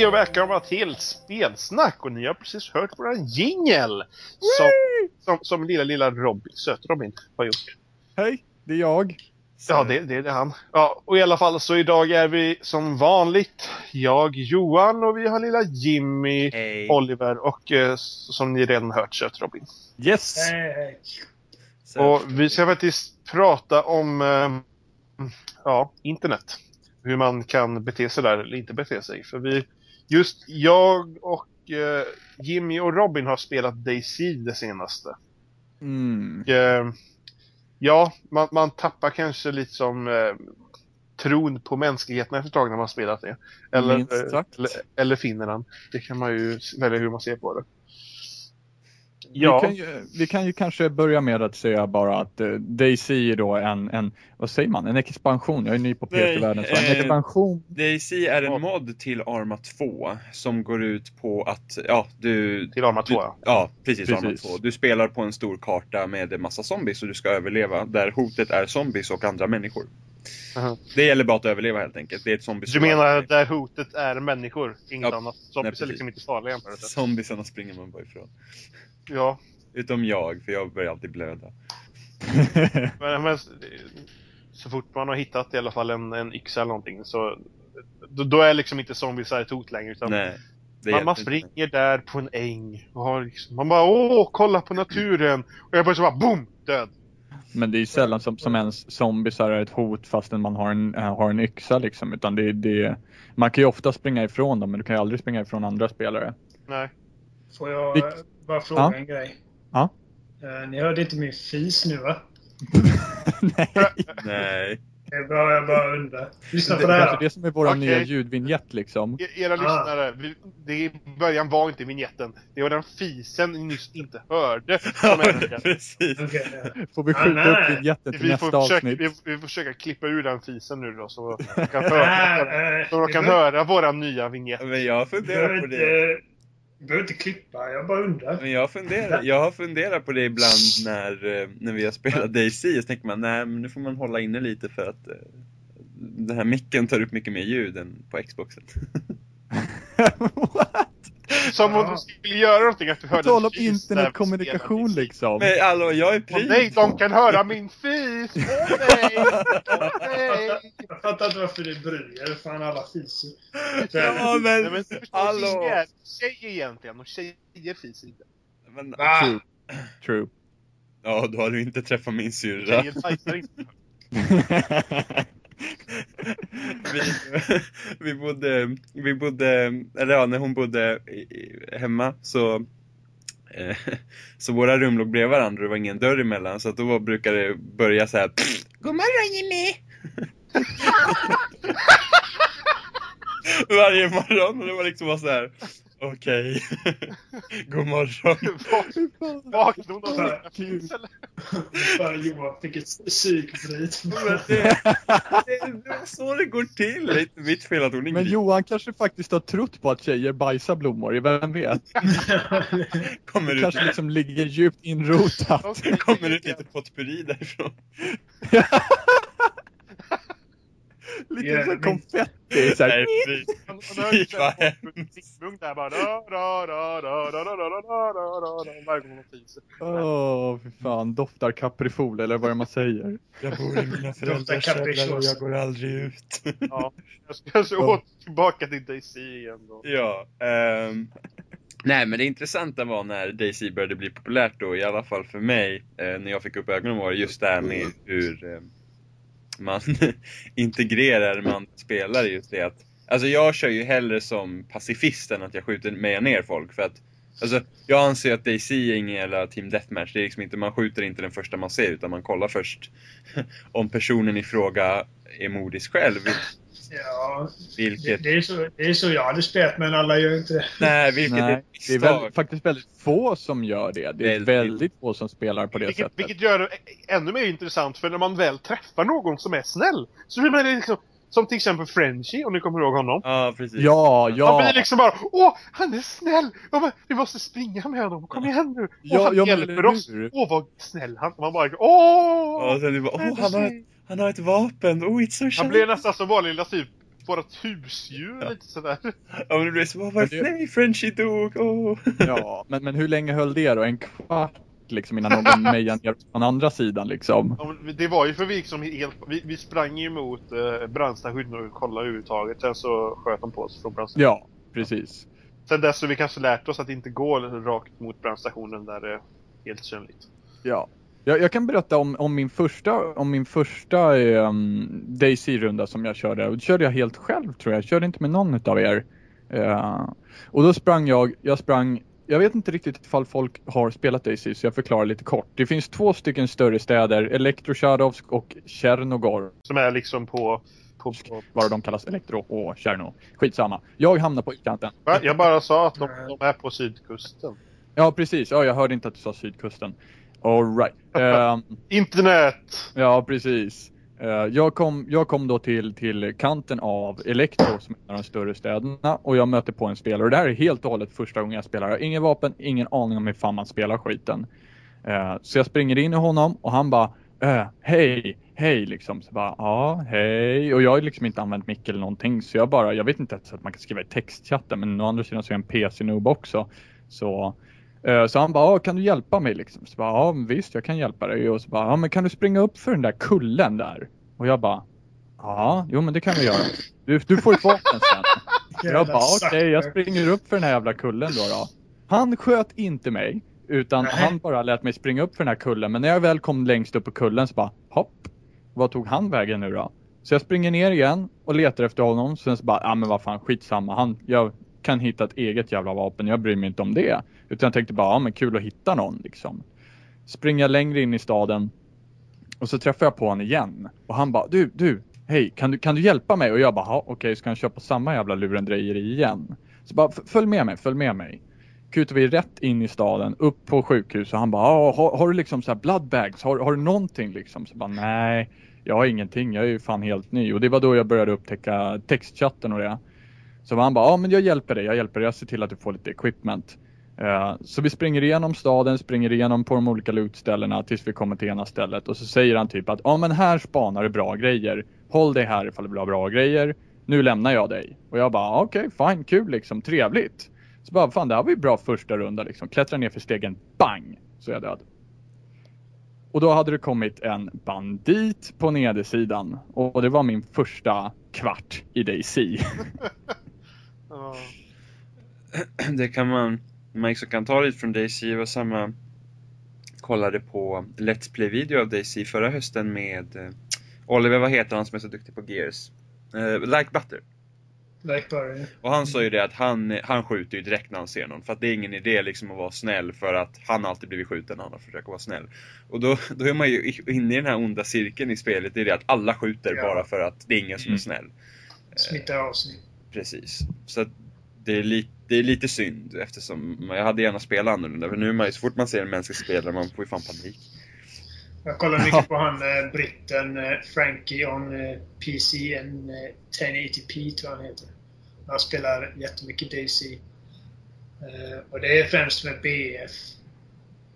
Hej och välkomna till Spelsnack och ni har precis hört våran jingel som, som, som lilla, lilla Robin, söt-Robin har gjort. Hej, det är jag. Ja, det, det är det han. Ja, och i alla fall så idag är vi som vanligt jag, Johan och vi har lilla Jimmy, Hej. Oliver och eh, som ni redan hört söt-Robin. Yes! Så- Och vi ska faktiskt prata om eh, ja, internet. Hur man kan bete sig där eller inte bete sig. För vi, just jag och eh, Jimmy och Robin har spelat DayZ det senaste. Mm. Och, eh, ja, man, man tappar kanske lite som eh, tron på mänskligheten efter ett tag när man spelat det. Eller, eller, eller finner den. Det kan man ju välja hur man ser på det. Vi, Ja, kan ju, vi kan ju kanske börja med att säga bara att uh, DayZ är då en, en, vad säger man, en expansion. Jag är ny på Nej, PC-världen. Så en eh, expansion. DayZ är Ja. en mod till Arma 2 som går ut på att, ja, du... till Arma 2. du ja, precis, Arma Precis. 2. Du spelar på en stor karta med en massa zombies och du ska överleva där hotet är zombies och andra människor. Aha. Det gäller bara att överleva helt enkelt. Det är ett zombies Du menar där hotet är människor, inget Ja, annat? nej, Zombies är precis. liksom inte farliga. Zombiesarna springer man bara ifrån. Ja, Utom jag, för jag börjar alltid blöda. men, men så fort man har hittat i alla fall en, en yxa eller någonting så då, då är liksom inte zombies ett hot längre utan Nej. Man, man hjälper inte. springer där på en äng och har liksom, man bara åh, kolla på naturen! Och jag bara så bara boom! Död! Men det är ju sällan som, som ens zombiesar är ett hot fastän man har en, äh, har en yxa liksom. Utan det, det, man kan ju ofta springa ifrån dem men du kan ju aldrig springa ifrån andra spelare. Nej. Får jag Vilk- eh, bara fråga Ja. en grej? Ja. Eh, ni hörde inte min fis nu va? Nej, Nej. Jag bara, jag bara undrar. Lyssna det på det är här. kanske det som är vår Okej. nya ljudvinjett liksom. E- Era Ah. lyssnare, vi, det i början var inte vignetten. Det var den fisen ni nyss inte hörde som är. Precis. Okej, ja. Får vi Ah, skjuta nej. upp vinjetten till Vi nästa får, försöka, avsnitt? vi, vi får försöka klippa ur den fisen nu då så de kan höra, eh, så de kan höra våra nya vignett. Men jag funderar på det. Vi behöver inte klippa, jag bara undrar. Men jag funderar, jag har funderat på det ibland när, eh, när vi har spelat DayZ, så tänker man nej men nu får man hålla inne lite för att eh, den här micken tar upp mycket mer ljud än på Xboxen. Som om Ja. du skulle göra någonting att du hörde tal om internetkommunikation liksom. Men hallå, jag är Åh nej, de kan höra min fis! Åh nej! Åh nej! Jag fattar inte varför det bryr er. Fan alla fiser. Ja Nej, men, men du förstår, hallå! tjejer egentligen och tjejer fiser inte. men Va? True. True. Ja, då har du inte träffat min syrra. Tjejer inte. vi, vi bodde, vi bodde, eller ja, när hon bodde hemma så eh, så våra rum låg bredvid varandra och det var ingen dörr emellan så att då brukade det börja så här. God morgon Jimmy! Varje morgon och det var liksom bara så här. Okej. God morgon. Vaknade hon av sin eller? Fan Johan fick ett psykbryt. Men det, är så det går till. Det är inte mitt fel att hon Men ingriper. Johan kanske faktiskt har trott på att tjejer bajsar blommor, vem vet? Kommer Det ut, kanske liksom ligger djupt inrotat. Kommer ut lite potpurri därifrån. Lite yeah, så konfetti. Så här. Nej, fy vad hemskt. där bara. Åh, fy fan. Doftar kaprifol eller vad är det man säger. Jag bor i mina föräldrars källare och jag går aldrig ut. ja, jag ska kanske åter tillbaka till Daisy igen då. Ja. Um... Nej, men det intressanta var när Daisy började bli populärt då, i alla fall för mig, eh, när jag fick upp ögonen var just det här med hur eh, man integrerar man spelar just det att Alltså jag kör ju hellre som pacifist än att jag skjuter med ner folk för att Alltså jag anser att DayZ är ingen jävla team deathmatch, det är liksom inte, man skjuter inte den första man ser utan man kollar först om personen i fråga är modisk själv. Ja, det, Vilket, det, är så, det är så jag hade spelat men alla gör inte det. nej, vilket är Nej, ett det är väl, faktiskt väldigt få som gör det. Det är Väldigt. väldigt få som spelar på det Vilket, sättet. vilket gör det ännu mer intressant för när man väl träffar någon som är snäll så blir man liksom Som till exempel Frenchie, om ni kommer ihåg honom. Ja, precis. Ja, Man ja. blir liksom bara Åh, han är snäll! Ja, men, vi måste springa med honom, kom igen nu! Åh, Ja, han ja, hjälper oss! Åh, vad snäll han Man bara Åh! Och sen du bara, åh, han har, ett, han har ett vapen, oh it's so Han shiny. blir nästan som vår lilla typ vårat husdjur lite sådär. Ja men det blev så, vad var det för nej, Frenchie dog, åh. Ja, men, men hur länge höll det då? En kvart liksom innan någon mejade ner från andra sidan liksom? Ja, Det var ju för vi liksom helt, vi, vi sprang ju mot eh, brandstationen och kollade överhuvudtaget. Sen så sköt de på oss från brandstationen. Ja, precis. Sen dess har vi kanske lärt oss att inte gå rakt mot brandstationen där det är helt synligt. Ja. Jag, jag kan berätta om, om min första, om min första um, Daisy-runda som jag körde. Och då körde jag helt själv tror jag. Jag körde inte med någon utav er. Eh, och då sprang jag, jag sprang, jag vet inte riktigt ifall folk har spelat Daisy så jag förklarar lite kort. Det finns två stycken större städer, Elektrosjadovsk och Tjernogor. Som är liksom på... på, på Vad de kallas, Elektro och Tjerno. Skitsamma. Jag hamnar på ytkanten. Va? Jag bara sa att de, de är på sydkusten. Ja precis, ja jag hörde inte att du sa sydkusten. Alright. Um, Internet! Ja, precis. Eh, Jag kom, jag kom då till, till kanten av Elektro som är en av de större städerna och jag möter på en spelare. Och det här är helt och hållet första gången jag spelar. Jag har ingen vapen, ingen aning om hur fan man spelar skiten. Eh, Så jag springer in i honom och han bara äh, hej, hej liksom. Så bara, ja, hej. Och jag har liksom inte använt mick eller någonting. Så jag bara, jag vet inte ens att man kan skriva i textchatten. Men å andra sidan så är jag en PC-noob också. Så Så han bara, "Ja, kan du hjälpa mig liksom? Så bara, ja visst jag kan hjälpa dig. Och så bara, ja men kan du springa upp för den där kullen där? Och jag bara, ja, jo men det kan vi göra. Du, du får ett vapen sen. Jag bara, okej jag springer upp för den här jävla kullen då, då. Han sköt inte mig. Utan Nej. han bara lät mig springa upp för den här kullen. Men när jag väl kom längst upp på kullen så bara, hopp. Vad tog han vägen nu då? Så jag springer ner igen och letar efter honom. Sen så bara, ja men vad fan skitsamma. Han, jag kan hitta ett eget jävla vapen. Jag bryr mig inte om det. Utan jag tänkte bara, ja men kul att hitta någon liksom. Springer jag längre in i staden. Och så träffar jag på honom igen. Och han bara, du, du, hej, kan du, kan du hjälpa mig? Och jag bara, okej, okej, ska han köpa samma jävla lurendrejeri igen? Så bara, följ med mig, följ med mig. Kutar vi rätt in i staden, upp på sjukhus och han bara, har, har du liksom så här blood bags? Har, har du någonting liksom? Så bara, nej, jag har ingenting, jag är ju fan helt ny. Och det var då jag började upptäcka textchatten och det. Så han bara, ja men jag hjälper dig, jag hjälper dig, jag ser till att du får lite equipment. Eh, så vi springer igenom staden, springer igenom på de olika lootställena tills vi kommer till ena stället. Och så säger han typ att, ja men här spanar du bra grejer. Håll dig här ifall du vill ha bra grejer. Nu lämnar jag dig. Och jag bara, ah, okej, fine, kul liksom, trevligt. Så bara, fan det här var ju bra första runda liksom. Klättrar ner för stegen, bang! Så är jag död. Och då hade det kommit en bandit på nedersidan. Och det var min första kvart i Daisy. Ja. Det kan man, man också kan ta lite från Daisy, var samma kollade på Let's Play-video av Daisy förra hösten med eh, Oliver, vad heter han som är så duktig på Gears? Eh, like Butter. Like Burry. Och han sa ju det att han, han skjuter ju direkt när han ser någon. För att det är ingen idé liksom att vara snäll för att han alltid blivit skjuten när han har försökt vara snäll. Och då, då är man ju inne i den här onda cirkeln i spelet. Det är det att alla skjuter Ja. bara för att det är ingen som är Mm. snäll. Smittar av sig. Precis. Så det är, li, det är lite synd eftersom jag hade gärna spelat annorlunda. För nu är man ju, så fort man ser en mänsklig spelare, man får ju fan panik. Jag kollar mycket på han eh, britten eh, Frankie on eh, PC, en eh, 1080p tror jag han heter. Han spelar jättemycket Daisy. Eh, och det är främst med BF.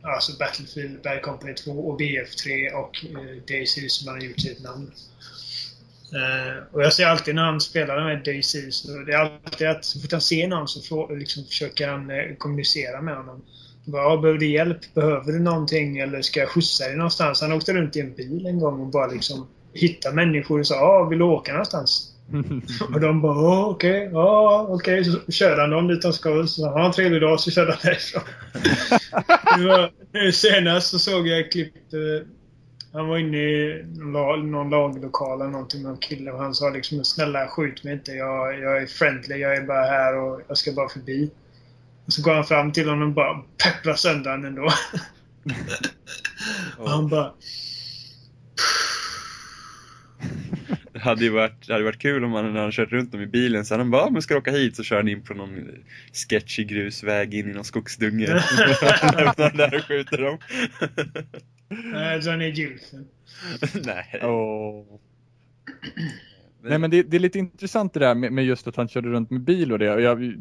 Alltså Battlefield Bad Company 2 och BF3 och eh, Daisy som han har gjort sitt namn. Eh, och jag ser alltid när han spelar med Daisy, så det är alltid att så fort han ser någon så frå- liksom försöker han eh, kommunicera med honom. Bara, "Ja, behöver du hjälp? Behöver du någonting? Eller ska jag skjutsa dig någonstans? Han åkte runt i en bil en gång och bara liksom hittade människor och sa ja, vill du åka någonstans? Och de bara okej, ja, okej. Så körde han dem dit de ska. Så ha en trevlig dag, så körde han därifrån. Nu senast så såg jag ett klipp. eh, Han var inne i någon la- någon laglokal eller någonting med en kille och han sa liksom snälla skjut mig inte. Jag, jag är friendly. Jag är bara här och jag ska bara förbi. Och så går han fram till honom och bara pepprar sönder honom ändå. Och han bara Det hade ju varit, det hade varit kul om man när han kört runt dem i bilen sen han bara, "Ja, men ska du åka hit? Så kör han in på någon sketchig grusväg in i någon skogsdunge. Lämnar där och skjuter dem. Nej, dra ner gylfen. Nej. Åh. Nej men det, det är lite intressant det där med, med just att han körde runt med bil och det. Och jag,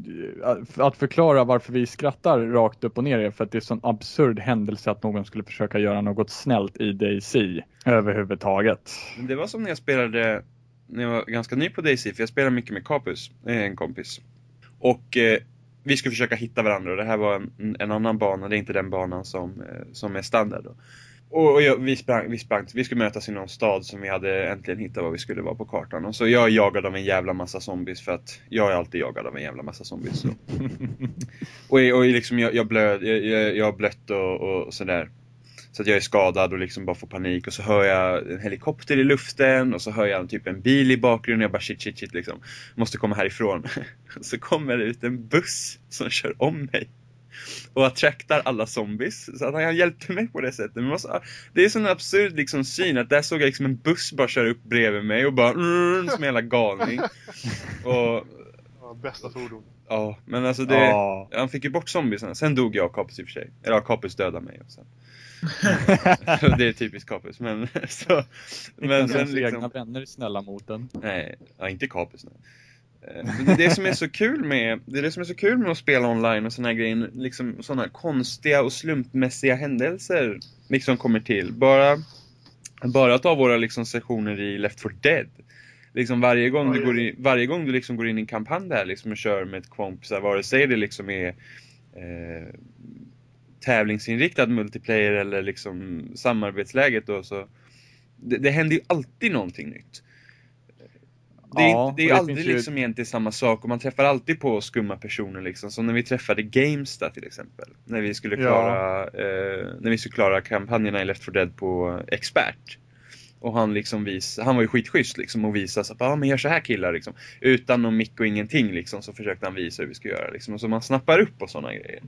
att förklara varför vi skrattar rakt upp och ner är för att det är sån absurd händelse att någon skulle försöka göra något snällt i Daisy överhuvudtaget. Men det var som när jag spelade när jag var ganska ny på DayZ, för jag spelar mycket med Capus, eh, en kompis. Och eh, vi skulle försöka hitta varandra och det här var en, en annan bana, det är inte den banan som, eh, som är standard. Då. Och, och jag, vi, sprang, vi sprang, vi skulle mötas i någon stad som vi hade äntligen hittat var vi skulle vara på kartan. Och så jag är jagad av en jävla massa zombies för att jag är alltid jagad av en jävla massa zombies. Så. och, och liksom jag, jag, blöd, jag, jag, jag har blött och, och sådär. Så att jag är skadad och liksom bara får panik och så hör jag en helikopter i luften och så hör jag typ en bil i bakgrunden och jag bara shit shit shit liksom. Måste komma härifrån. så kommer det ut en buss som kör om mig. Och attraktar alla zombies. Så att han hjälpte mig på det sättet. Men så, det är en sån absurd liksom syn att där såg jag liksom en buss bara köra upp bredvid mig och bara mm, som en jävla galning. och Ja, bästa fordon. Ja, men alltså det, Ja. han fick ju bort zombiesarna. Sen dog jag och Capus i och för sig. Eller ja, Capus dödade mig. Och sen. det är typiskt Capus, men så. Men Men sen ens egna liksom, vänner är snälla mot en. nej, ja, inte Capus. Nej. Eh, Det är det som är så kul med, det är det som är så kul med att spela online och såna här grejer, liksom såna konstiga och slumpmässiga händelser liksom kommer till. Bara, bara ta våra liksom sessioner i Left 4 Dead. Liksom varje gång du går in, varje gång du liksom går in i en kampanj där liksom och kör med ett kompisar, vare sig det liksom är eh, tävlingsinriktad multiplayer eller liksom samarbetsläget då så det, det händer ju alltid någonting nytt. Det är, Ja, inte, det är det aldrig ju- liksom egentligen samma sak och man träffar alltid på skumma personer liksom. Som när vi träffade Gamesta till exempel. När vi skulle Ja. klara, eh, när vi skulle klara kampanjerna i Left 4 Dead på expert. Och han liksom vis, han var ju skitschysst liksom och visade så att ah, men gör så här killar liksom. Utan någon mick och ingenting liksom så försökte han visa hur vi ska göra liksom. Och så man snappar upp och sådana grejer.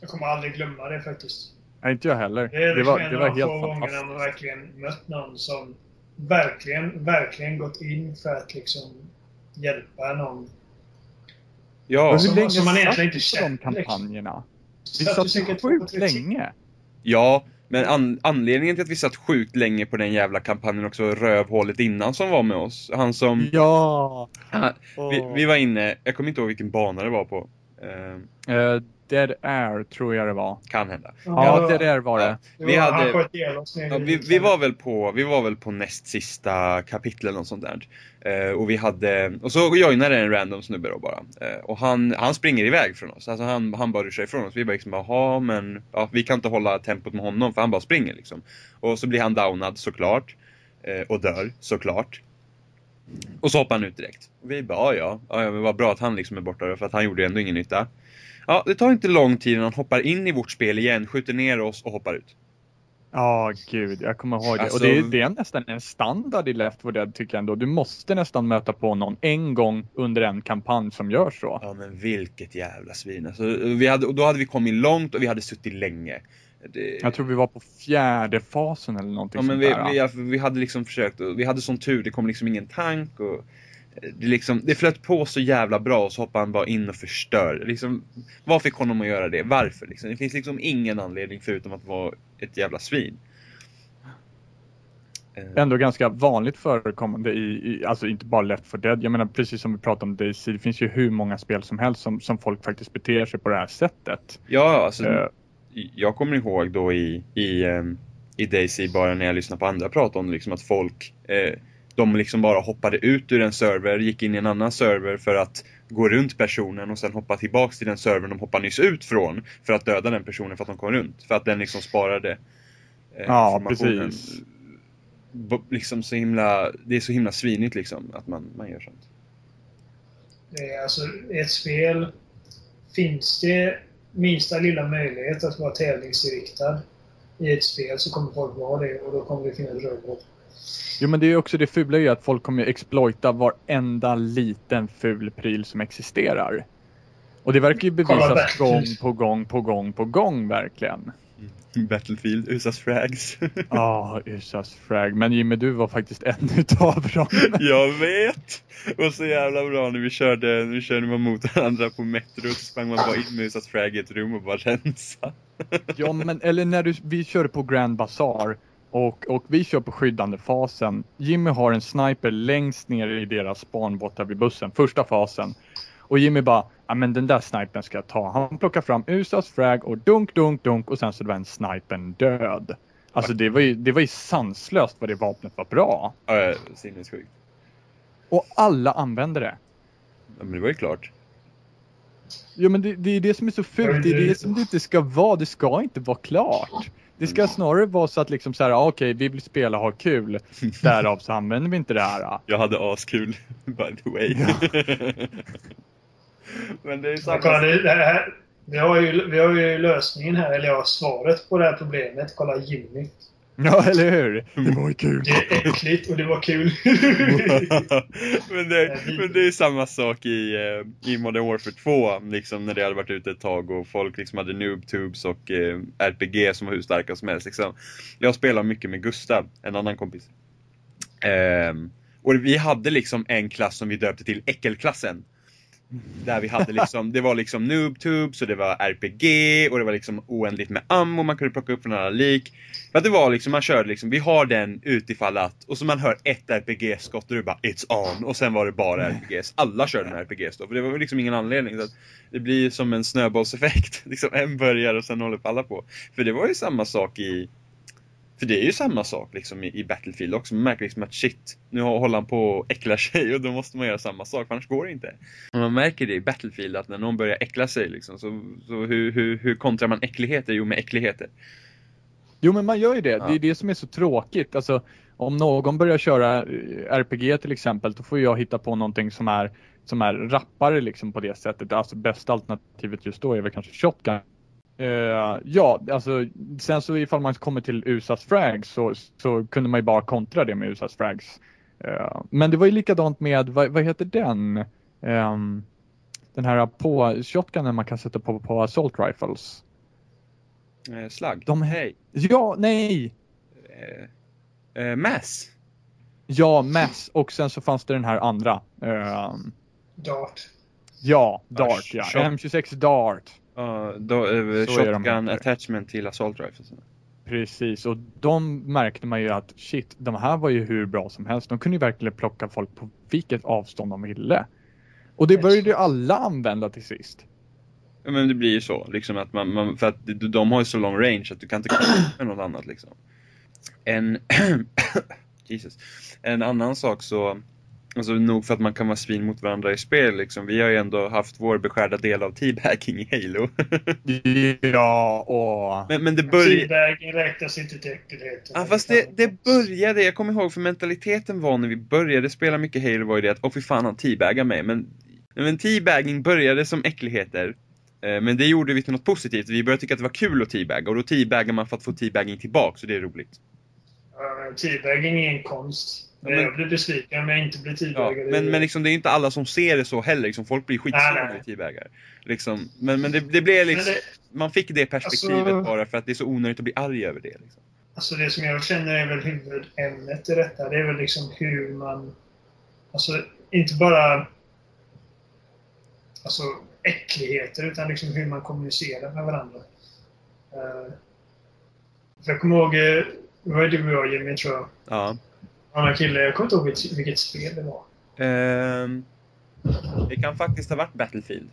Jag kommer aldrig glömma det faktiskt. Nej, inte jag heller. Det är Det liksom var, en det av var de helt få gångerna man fantastiskt. verkligen mött någon som verkligen, verkligen gått in för att liksom hjälpa någon. Ja, Och hur som- länge som man egentligen inte känner, de kampanjerna? Vi Satt sjukt timmar? länge. ja. Men an, anledningen till att vi satt sjukt länge på den jävla kampanjen också rövhålet innan som var med oss. Han som... Ja! Han, vi, vi var inne, jag kommer inte ihåg vilken bana det var på. Eh, Dead Air tror jag det var. kan hända. Ja, Dead Air var det. Ja. Vi hade- Ja, vi, vi, var väl på, vi var väl på näst sista kapitlet och sånt där. Eh, och vi hade, och så joinade en random snubbe då bara. Eh, och han, han springer iväg från oss. Alltså han, han bara ruschar ifrån oss. Vi bara liksom, jaha men, ja, vi kan inte hålla tempot med honom för han bara springer liksom. Och så blir han downad såklart. Eh, och dör såklart. Och så hoppar han ut direkt. Och vi bara, ja, ja, ja men vad bra att han liksom är borta då, för att han gjorde ändå ingen nytta. Ja, det tar inte lång tid innan han hoppar in i vårt spel igen, skjuter ner oss och hoppar ut. Ja, gud, jag kommer ihåg det. Alltså- och det är, det är nästan en standard i Left 4 Dead tycker jag ändå. Du måste nästan möta på någon en gång under en kampanj som gör så. Ja men vilket jävla svin. Alltså, vi hade, och då hade vi kommit långt och vi hade suttit länge. Det, Jag tror vi var på fjärde fasen eller någonting ja, men vi, där. vi, ja, vi hade liksom försökt, vi hade sån tur, det kom liksom ingen tank och det, liksom, det flöt på så jävla bra och så hoppade han bara in och förstörde. Liksom, vad fick honom att göra det? Varför? Liksom? Det finns liksom ingen anledning förutom att vara ett jävla svin. Eh, Ändå ganska vanligt förekommande i, i, alltså inte bara Left 4 Dead. Jag menar precis som vi pratade om DayZ, det finns ju hur många spel som helst som, som folk faktiskt beter sig på det här sättet. Ja, alltså Eh, jag kommer ihåg då i, i, ehm, i DayZ bara när jag lyssnade på andra prata om liksom att folk eh, de liksom bara hoppade ut ur en server, gick in i en annan server för att gå runt personen och sen hoppa tillbaks till den servern de hoppade nyss ut från för att döda den personen för att de kom runt. För att den liksom sparade eh, Ja, informationen. precis. B- liksom så himla, det är så himla svinigt liksom att man, man gör sånt. Det är alltså, ett spel finns det minsta lilla möjlighet att vara tävlingsinriktad i ett spel så kommer folk vara det och då kommer det finnas rövhål. Jo men det är ju också det fula ju att folk kommer exploita varenda liten ful pryl som existerar. Och det verkar ju bevisas gång på gång på gång på gång verkligen. Battlefield, USAs frags. Ja, USAs frag. Men Jimmy, du var faktiskt en utav dem. Jag vet! Och så jävla bra när vi körde, när vi körde man mot varandra på Metro så sprang man bara in med USAs frag i ett rum och bara rensa. ja, men eller när du, vi körde på Grand Bazaar och, och vi kör på skyddande fasen. Jimmy har en sniper längst ner i deras spanbåtar vid bussen, första fasen. Och Jimmy bara, ja men den där snipern ska jag ta. Han plockar fram USAs frag och dunk, dunk, dunk och sen så var en snipern död. Alltså det var ju, det var ju sanslöst vad det vapnet var bra. Ja, sinnessjukt. Och alla använde det. Ja, men det var ju klart. Ja men det, det är det som är så fult, det är det som det inte ska vara, det ska inte vara klart. Det ska snarare vara så att liksom så här, ah, okej vi vill spela och ha kul, därav så använder vi inte det här. Jag hade askul, by the way. men det är samma kolla, det, det här, vi, har ju, vi har ju lösningen här, eller ja, svaret på det här problemet. Kolla Jimmy. Ja eller hur? Det var kul. Det är äckligt och det var kul. men, det, men det är samma sak i, eh, i Modern Warfare 2, liksom när det hade varit ute ett tag och folk liksom hade noobtubes och eh, RPG som var hur starka som helst. Liksom. Jag spelar mycket med Gustav, en annan kompis. Ehm, och vi hade liksom en klass som vi döpte till Äckelklassen. Där vi hade liksom, det var liksom noobtubes och det var RPG och det var liksom oändligt med ammo man kunde plocka upp från alla lik. För att det var liksom, man körde liksom, vi har den utifall att, och så man hör ett RPG-skott och du bara It's on! Och sen var det bara RPGs. Alla körde med RPGs då, för det var liksom ingen anledning. Så att det blir som en snöbollseffekt. liksom en börjar och sen håller alla på. För det var ju samma sak i för det är ju samma sak liksom i, i Battlefield också. Man märker liksom att shit, nu håller han på och äcklar sig och då måste man göra samma sak, för annars går det inte. Och man märker det i Battlefield att när någon börjar äckla sig liksom, så, så hur, hur, hur kontrar man äckligheter? Jo, med äckligheter. Jo men man gör ju det, Ja. det är det som är så tråkigt. Alltså, om någon börjar köra eh, RPG till exempel, då får jag hitta på någonting som är, som är rappare liksom på det sättet. Alltså bästa alternativet just då är väl kanske shotgun. Eh, ja, alltså sen så ifall man kommer till USAs frags så, så kunde man ju bara kontra det med USAs frags. Eh, men det var ju likadant med, vad, vad heter den? Ehm, den här på shotgunen man kan sätta på, på assault rifles. Eh, slagg. De- Hej. Ja, nej! Eh, eh, mass. Ja, Mass och sen så fanns det den här andra. ehm, Dart. ja, Dart ja. shot- M26 Dart. Ja, då, eh, shotgun attachment till assault rifles. Precis, och de märkte man ju att shit, de här var ju hur bra som helst. De kunde ju verkligen plocka folk på vilket avstånd de ville. Och det började ju alla använda till sist. Ja, men det blir ju så, liksom att man, man för att de, de har ju så lång range att du kan inte komma med något annat liksom. En, Jesus. En annan sak så, alltså nog för att man kan vara svin mot varandra i spel liksom. Vi har ju ändå haft vår beskärda del av teabagging i Halo. Ja, och... men, men det började... Teabagging räknas inte till äckligheten. Ja fast det, det började, jag kommer ihåg för mentaliteten var när vi började spela mycket Halo var ju det att åh fy fan han teabaggar mig. Men, men teabagging började som äckligheter. Eh, Men det gjorde vi till något positivt. Vi började tycka att det var kul att teabagga och då teabaggar man för att få teabagging tillbaka så det är roligt. Uh, teabagging är en konst. Ja, men- Jag blir besviken om jag inte blir Ja, teabaggad. men, men liksom, det är inte alla som ser det så heller. Liksom, folk blir skitsura när teabaggar. Liksom, men men det, det blev liksom, det- man fick det perspektivet Alltså- bara för att det är så onödigt att bli arg över det. Liksom. Alltså det som jag känner är väl huvudämnet i detta. Det är väl liksom hur man... Alltså inte bara... Alltså äckligheter utan liksom hur man kommunicerar med varandra. Uh, för jag kommer ihåg, eh, det var ju du och jag Jimmy tror jag. Ja. Annan kille, jag kommer inte ihåg vilket, vilket spel det var. Ehm, det kan faktiskt ha varit Battlefield.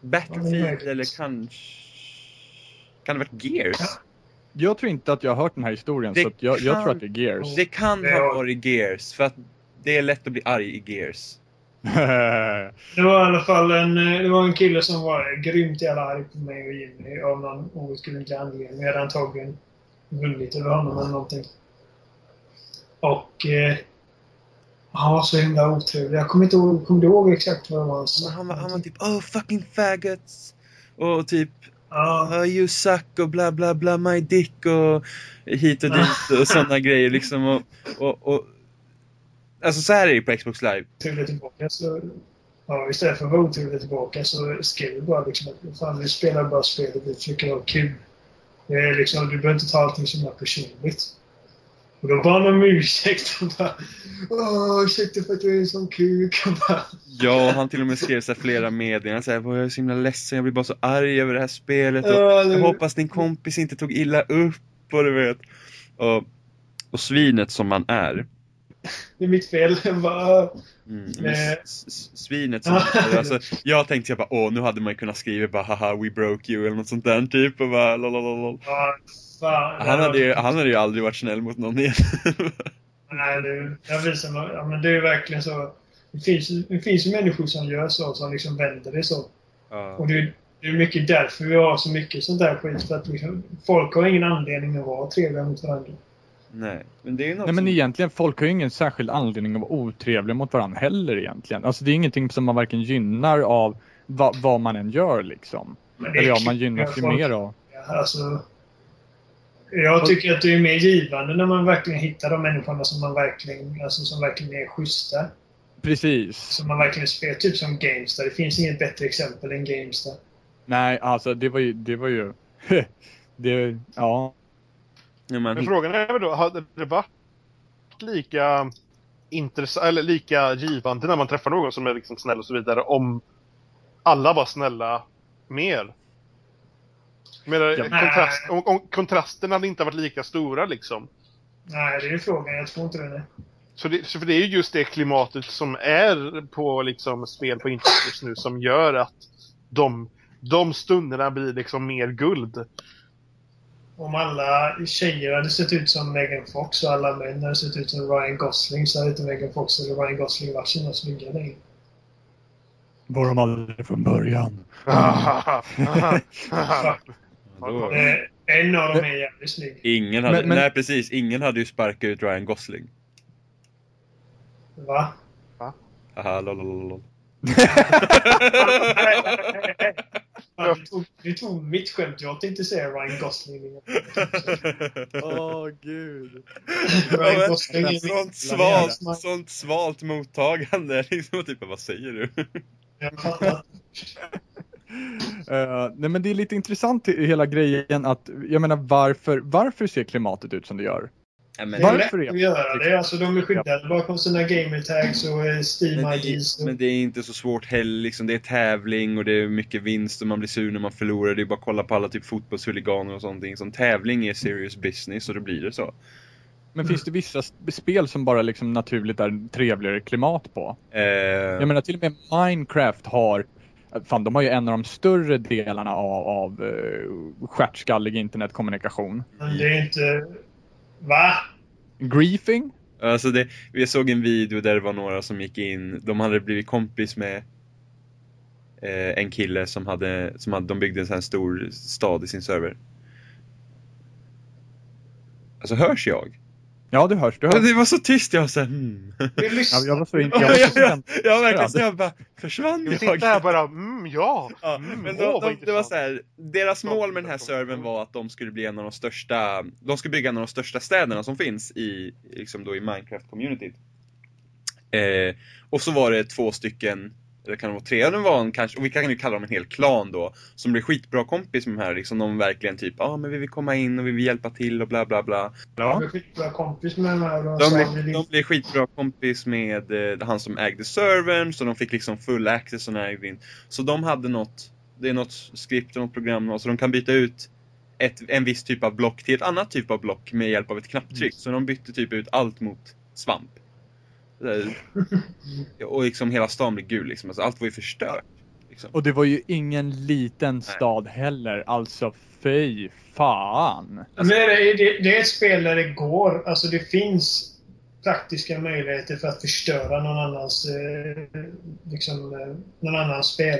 Battlefield eller kanske... Kan det ha varit Gears? Ja. Jag tror inte att jag har hört den här historien, Det så att jag, jag kan- tror att det är Gears. Det kan ha Ja. varit Gears, för att det är lätt att bli arg i Gears. Det var i alla fall en, eh, det var en kille som var grymt jävla arg på mig och Jimmy av någon outgrundlig anledning. Jag hade antagligen vunnit över honom eller någonting. Och eh, han var så himla otrevlig. Jag kommer inte ihåg, kommer du ihåg exakt vad det var han sa? Han, var, han var typ oh fucking faggots! Och typ Ja, oh you suck och bla bla bla my dick och hit och dit och sådana grejer liksom. Och, och, och, alltså så här är det ju på Xbox live. otrevlig tillbaka så... Ja, istället för att vara otrevlig tillbaka så skrev vi bara liksom att fan, vi spelar bara spelet, vi försöker ha kul. Det är liksom, du behöver inte ta allting så personligt. Och då bad han om ursäkt och bara Åh, ursäkta för att jag är en sån kuk. Bara, Ja, han till och med skrev så flera meddelanden såhär, jag är så himla ledsen, jag blir bara så arg över det här spelet och Ja, jag det- hoppas din kompis inte tog illa upp och du vet. Och, och svinet som man är, Det är mitt fel. Bara, Mm, Eh. svinet som, alltså, jag tänkte jag bara åh nu hade man kunnat skriva bara haha we broke you eller något sånt där typ och bara lololol. ja, fan. Han hade, ju, han hade ju aldrig varit snäll mot någon igen. Nej, det, jag visar mig, ja, men det är verkligen så. Det finns, det finns människor som gör så, som liksom vänder det så. ja. Och det, är- det är mycket därför vi har så mycket sånt där skit. För att liksom, folk har ingen anledning att vara trevliga mot varandra. Nej, men det är ju något Nej men som, egentligen, folk har ju ingen särskild anledning att vara otrevliga mot varandra heller egentligen. Alltså det är ingenting som man varken gynnar av va, vad man än gör liksom. Eller ja, man gynnas ju folk- mer av. Alltså, jag tycker att det är mer givande när man verkligen hittar de människorna som man verkligen, alltså, som verkligen är schyssta. Precis. Som man verkligen spelar. Typ som Gamestar. Det finns inget bättre exempel än Gamestar. Nej, alltså det var ju, det var ju, det, ja. Ja, man, Men frågan är väl då, hade det varit lika intressant, eller lika givande när man träffar någon som är liksom snäll och så vidare om alla var snälla mer? Menar, Ja. kontrast, om, om kontrasterna hade inte varit lika stora liksom. Nej, det är ju frågan. Jag tror inte det. Så det, så för det är ju just det klimatet som är på liksom spel på internet just nu som gör att de, de stunderna blir liksom mer guld. Om alla tjejer hade sett ut som Megan Fox och alla män hade sett ut som Ryan Gosling så hade inte Megan Fox eller Ryan Gosling varit så snygga längre. Var de aldrig från början? Eh, en av dem är jävligt snygg. ingen hade, Men- men- nej precis, ingen hade ju sparkat ut Ryan Gosling. Va? Haha lololol. Ja, du, tog, du tog mitt skämt. Jag tänkte säga Ryan Gosling. Åh gud. Ryan Gosling är sånt, svalt, sånt svalt mottagande. Liksom typ, vad säger du? Jag fattar. Eh, nej men det är lite intressant i hela grejen att, jag menar varför, varför ser klimatet ut som det gör? Ja, men, Det Varför lätt är- att göra det. Alltså, de är skyddade bakom sina gamertags och eh, men, Steam det, IDs. och- men det är inte så svårt heller, liksom, det är tävling och det är mycket vinst och man blir sur när man förlorar. Det är bara att kolla på alla typ fotbollshuliganer och sånt. Som tävling är serious business och då blir det så. Men finns det vissa sp- spel som bara liksom naturligt är trevligare klimat på? Eh, Jag menar till och med Minecraft har Fan, de har ju en av de större delarna av, av uh, stjärtskallig internetkommunikation. Men det är inte... Va? Griefing? Alltså det, vi såg en video där det var några som gick in, de hade blivit kompis med eh, en kille som hade, som hade, de byggde en sån här stor stad i sin server. Alltså hörs jag? Ja, det hörs. Du hörs. Det var så tyst, jag hmm. Vi Ja, jag var så in, jag Ja, var så ja, spänd. ja, verkligen, så jag bara, försvann jag? sitter här bara, mm ja. Ja, Mm, men åh, de, det var så här, deras mål med den här servern var att de skulle bli en av de största, de skulle bygga en av de största städerna som finns i, liksom då i Minecraft-communityt. Eh, och så var det två stycken, eller kan det vara tre, det var en kanske, och vi kan ju kalla dem en hel klan då, som blev skitbra kompis med de här, liksom de verkligen typ, ja ah, men vi vill komma in och vi vill hjälpa till och bla bla bla. Jag är skitbra kompis med de här. De vill- de blev skitbra kompis med eh, han som ägde servern, så de fick liksom full access och ägde in. Så de hade något, det är något skript och något program, så de kan byta ut ett, en viss typ av block till ett annat typ av block med hjälp av ett knapptryck. Så de bytte typ ut allt mot svamp. Och liksom hela stan blev gul liksom, alltså allt var ju förstört. Liksom. Och det var ju ingen liten stad heller, alltså fy fan. Men det, är- det, det är ett spel där det går. Alltså det finns praktiska möjligheter för att förstöra någon annans, eh, liksom, eh, någon annans spel.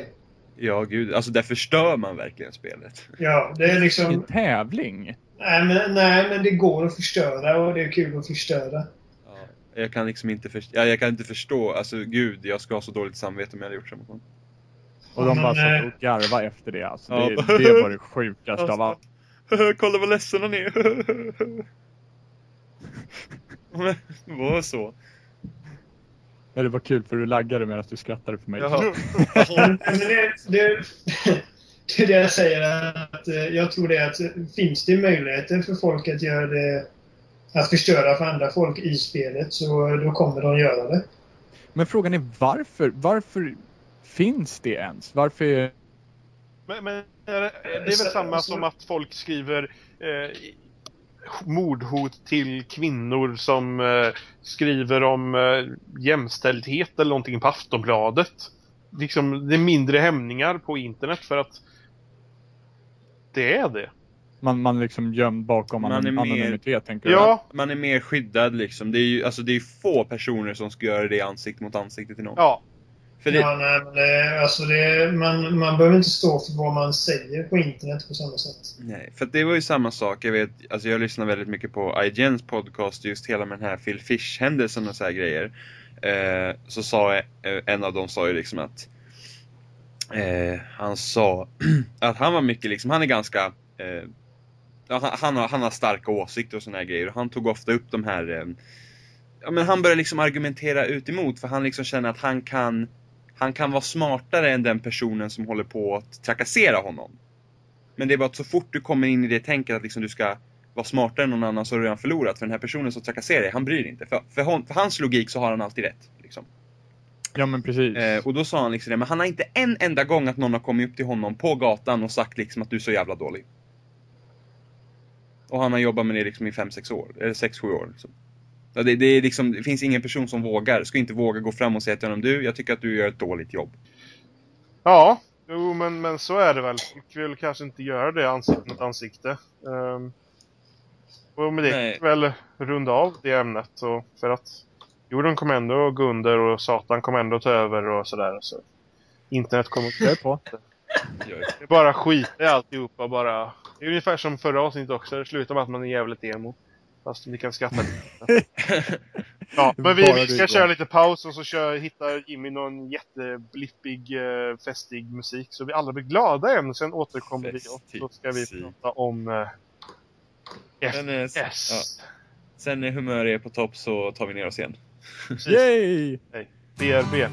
Ja gud, alltså där förstör man verkligen spelet. Ja, det är En liksom... tävling. Nej men, nej, men det går att förstöra och det är kul att förstöra. Ja, jag kan liksom inte förstå, ja, jag kan inte förstå, alltså gud, jag skulle ha så dåligt samvete om jag hade gjort så mot någon. Och de bara satt eh, och garvade efter det alltså. Det, Ja. det var det sjukaste av allt. Kolla vad ledsen han är. Men, det var så. Ja, det var kul för du laggade medan du skrattade för mig. Det, det, det är det jag säger. Att, eh, jag tror det är att finns det möjligheter för folk att göra det att förstöra för andra folk i spelet så då kommer de göra det. Men frågan är varför? Varför finns det ens? Varför? Men, men är det det är väl samma som att folk skriver eh, mordhot till kvinnor som eh, skriver om eh, jämställdhet eller någonting på Aftonbladet. Liksom, det är mindre hämningar på internet för att det är det. Man, man liksom gömd bakom Man är anon- mer- anonymitet tänker du? Ja, Man är mer skyddad liksom. Det är ju alltså, det är få personer som ska göra det ansikte mot ansikte till någon. ja, För det, Ja, nej, men det, alltså det, man, man behöver inte stå för vad man säger på internet på samma sätt. Nej, för det var ju samma sak. Jag vet, alltså jag lyssnar väldigt mycket på IGNs podcast, just hela med den här Phil Fish-händelsen och så här grejer. Eh, så sa eh, en av dem sa ju liksom att eh, han sa att han var mycket liksom, han är ganska eh, han, han, har, han har starka åsikter och såna här grejer han tog ofta upp de här eh, Ja men han började liksom argumentera ut emot för han liksom känner att han kan Han kan vara smartare än den personen som håller på att trakassera honom. Men det är bara att så fort du kommer in i det tänket att liksom du ska vara smartare än någon annan så har du redan förlorat. För den här personen som trakasserar dig, han bryr inte. För, för, hon, för hans logik så har han alltid rätt. Liksom. Ja men precis. Eh, och då sa han liksom det, men han har inte en enda gång att någon har kommit upp till honom på gatan och sagt liksom att du är så jävla dålig. Och han har jobbat med det liksom i 5-6 år, eller 6-7 år. Liksom. Ja, det, det, är liksom, det finns ingen person som vågar, ska inte våga gå fram och säga till honom du, jag tycker att du gör ett dåligt jobb. ja, jo men, men så är det väl. Folk vill kanske inte göra det ansikte mot ansikte. Ehm, och med det Nej. väl runda av det ämnet. Och för att jorden kommer ändå gå under och Satan kommer ändå ta över och sådär. Så internet kommer Jag är på. Det är bara skit i alltihopa bara. Det är ungefär som förra avsnittet också. Det slutar med att man är jävligt emo. Fast ni kan skratta lite. Ja, men vi, vi ska köra lite paus och så kör, hittar Jimmy någon jätteblippig, eh, festig musik. Så vi alla blir glada igen. Sen återkommer vi och Festig så ska vi prata om eh, Sen, eh, FPS. ja. Sen när humöret är på topp så tar vi ner oss igen. Yay! BRB.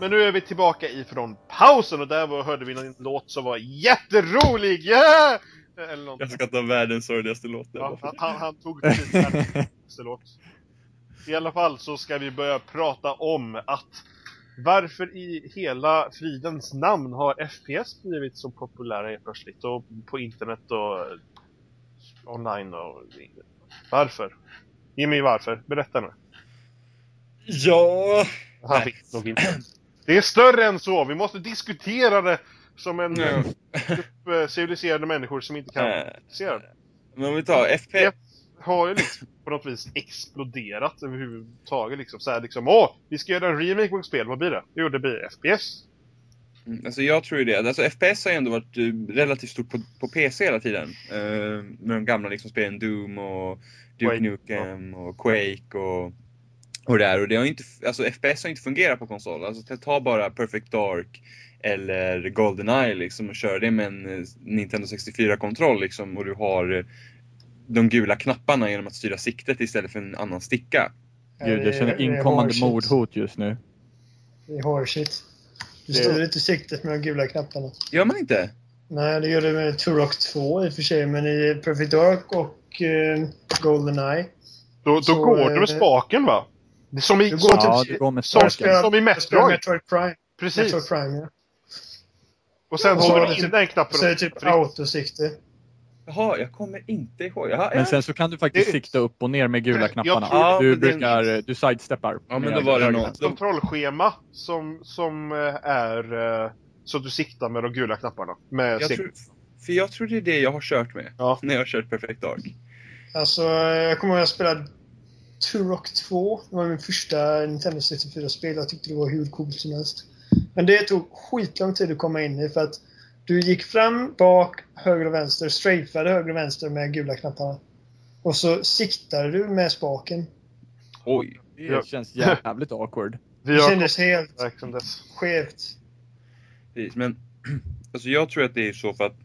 Men nu är vi tillbaka ifrån pausen och där var, hörde vi en låt som var jätterolig! Yeah! Eller någonting. Jag ska ta världens sorgligaste låt. Ja, han, han, han tog precis nästa låt. I alla fall så ska vi börja prata om att varför i hela fridens namn har FPS blivit så populära helt plötsligt och på internet och online och varför? Jimmy, varför? Berätta nu. Ja, Han fick nog inte. Det är större än så, vi måste diskutera det som en Ja. grupp eh, civiliserade människor som inte kan Eh, vara civiliserade. men om vi tar FP. FPS har ju liksom på något vis exploderat överhuvudtaget liksom. Så här liksom, åh, vi ska göra en remake på ett spel, vad blir det? Jo, det blir FPS. Mm, Alltså jag tror ju det. Alltså FPS har ju ändå varit eh, relativt stort på, på PC hela tiden. Eh, med de gamla liksom spelen Doom och Duke Quake, Nukem och Quake och, och det. Och det har inte, alltså FPS har inte fungerat på konsol. Alltså ta bara Perfect Dark eller Goldeneye liksom och kör det med en eh, Nintendo 64-kontroll liksom och du har eh, de gula knapparna genom att styra siktet istället för en annan sticka. Gud, jag känner inkommande mordhot just nu. Det är hårshit. Du Det- styr inte siktet med de gula knapparna. Gör man inte? Nej, det gör det med Turok 2 i och för sig, men i Perfect Dark och eh, Goldeneye. Då, då Så, går du med spaken va? Som i, Du går som, typ- Ja, går med som, som i Metroid. Metroid Prime. Precis. Metroid Prime, ja. Och sen Och håller du in typ- den knappen Så är det och typ autosikte. Jaha, jag kommer inte ihåg. Jaha, Men sen så kan du faktiskt Det- sikta upp och ner med gula knapparna. tror- Ja, du men det- brukar, du sidesteppar. Ja, men då var det något. kontrollschema som, som eh, är eh, så att du siktar med de gula knapparna. Med Jag tror, för jag tror det är det jag har kört med. Ja. När jag har kört Perfect Dark. Alltså, jag kommer ihåg att jag spelade Turok 2. Det var min första Nintendo 64-spel. Jag tyckte det var hur coolt som helst. Men det tog skitlång tid att komma in i för att du gick fram, bak, höger och vänster, strafade höger och vänster med gula knapparna. Och så siktade du med spaken. Oj. Det känns jävligt awkward. Det kändes helt skevt. Precis, men alltså jag tror att det är så för att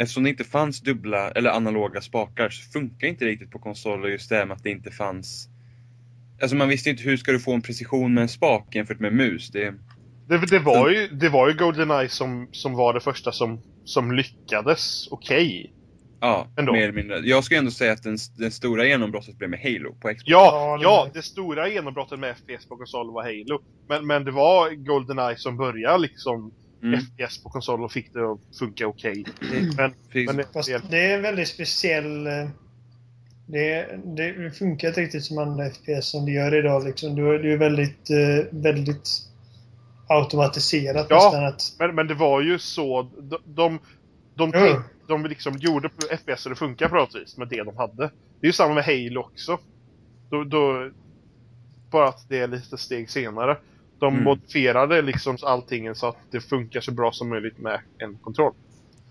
eftersom det inte fanns dubbla eller analoga spakar så funkar inte riktigt på konsol och just det här med att det inte fanns Alltså man visste inte hur ska du få en precision med en spak jämfört med en mus. Det, Det, det, var ju, det var ju Goldeneye som, som var det första som, som lyckades okej. ja, Ändå. mer eller mindre. Jag skulle ändå säga att den, den stora genombrottet blev med Halo på Xbox. Ja, Ja, det stora genombrottet med FPS på konsol var Halo. Men, men det var Goldeneye som började liksom Mm. FPS på konsol och fick det att funka okej. Det- Men, Precis. men det, Fast det, är en väldigt speciell... eh, Det, det funkar inte riktigt som andra FPS som det gör idag. Liksom. Det är det är väldigt, eh, väldigt automatiserat Ja. nästan. Att, men, men det var ju så. De, de, de, tänk- de liksom gjorde FPS så det funkar på något vis med det de hade. Det är ju samma med Halo också. Då, då, bara att det är lite steg senare. De Mm. modifierade liksom allting så att det funkar så bra som möjligt med en kontroll.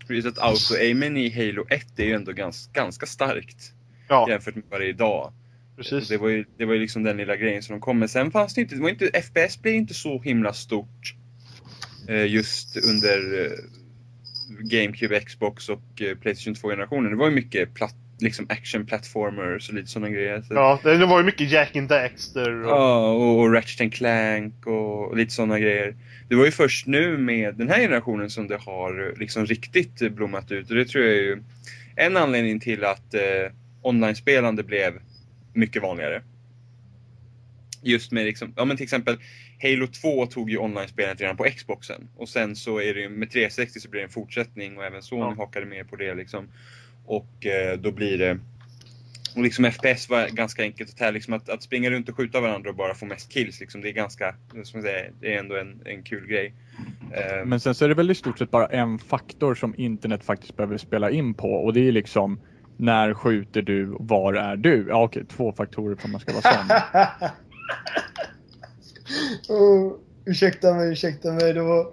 Precis att auto-aimen i Halo 1 är ju ändå ganska, ganska starkt Ja, jämfört med vad det är idag. precis. Det var, ju, det var ju liksom den lilla grejen som de kom med. Sen fanns det inte, det var inte FPS blev inte så himla stort eh, just under eh, GameCube, Xbox och eh, Playstation 2-generationen. Det var ju mycket platt, liksom action platformers och lite sådana grejer. Så, Ja, det var ju mycket Jack and Daxter och... Ja, och, och Ratchet and Clank och, och lite sådana grejer. Det var ju först nu med den här generationen som det har eh, liksom riktigt blommat ut och det tror jag är ju en anledning till att eh, online-spelande blev mycket vanligare. Just med liksom, ja men till exempel Halo 2 tog ju online-spelandet redan på Xboxen och sen så är det ju med 360 så blir det en fortsättning och även Sony Ja. hakade med på det liksom. Och eh, då blir det och liksom FPS var ganska enkelt att ta, liksom att, att springa runt och skjuta varandra och bara få mest kills liksom, det är ganska, som jag säger, det är ändå en, en kul grej. Eh, Men sen så är det väl i stort sett bara en faktor som internet faktiskt behöver spela in på och det är liksom när skjuter du, var är du? Ja okej, två faktorer för att man ska vara sån. oh, ursäkta mig, ursäkta mig. Det var,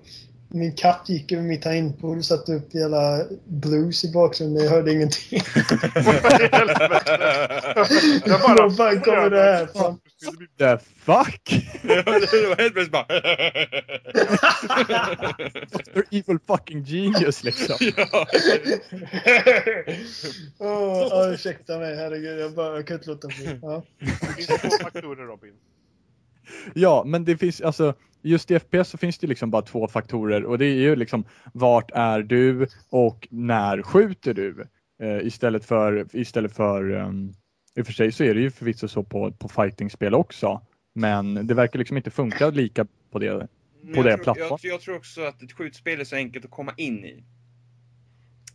min katt gick över mitt tangentbord och satte upp hela blues i bakgrunden. Jag hörde ingenting. Jag Var fan kommer det här ifrån? The fuck? det var helt plötsligt bara... You're evil fucking genius liksom. oh, oh, ursäkta mig, herregud. Jag, bara, jag kan inte låta bli. Ja. Det finns två faktorer Robin. Ja, men det finns alltså just i FPS så finns det liksom bara två faktorer och det är ju liksom vart är du och när skjuter du? Eh, istället för, istället för um, i och för sig så är det ju förvisso så på, på fightingspel också. Men det verkar liksom inte funka lika på det. På det jag, tror, jag, jag tror också att ett skjutspel är så enkelt att komma in i.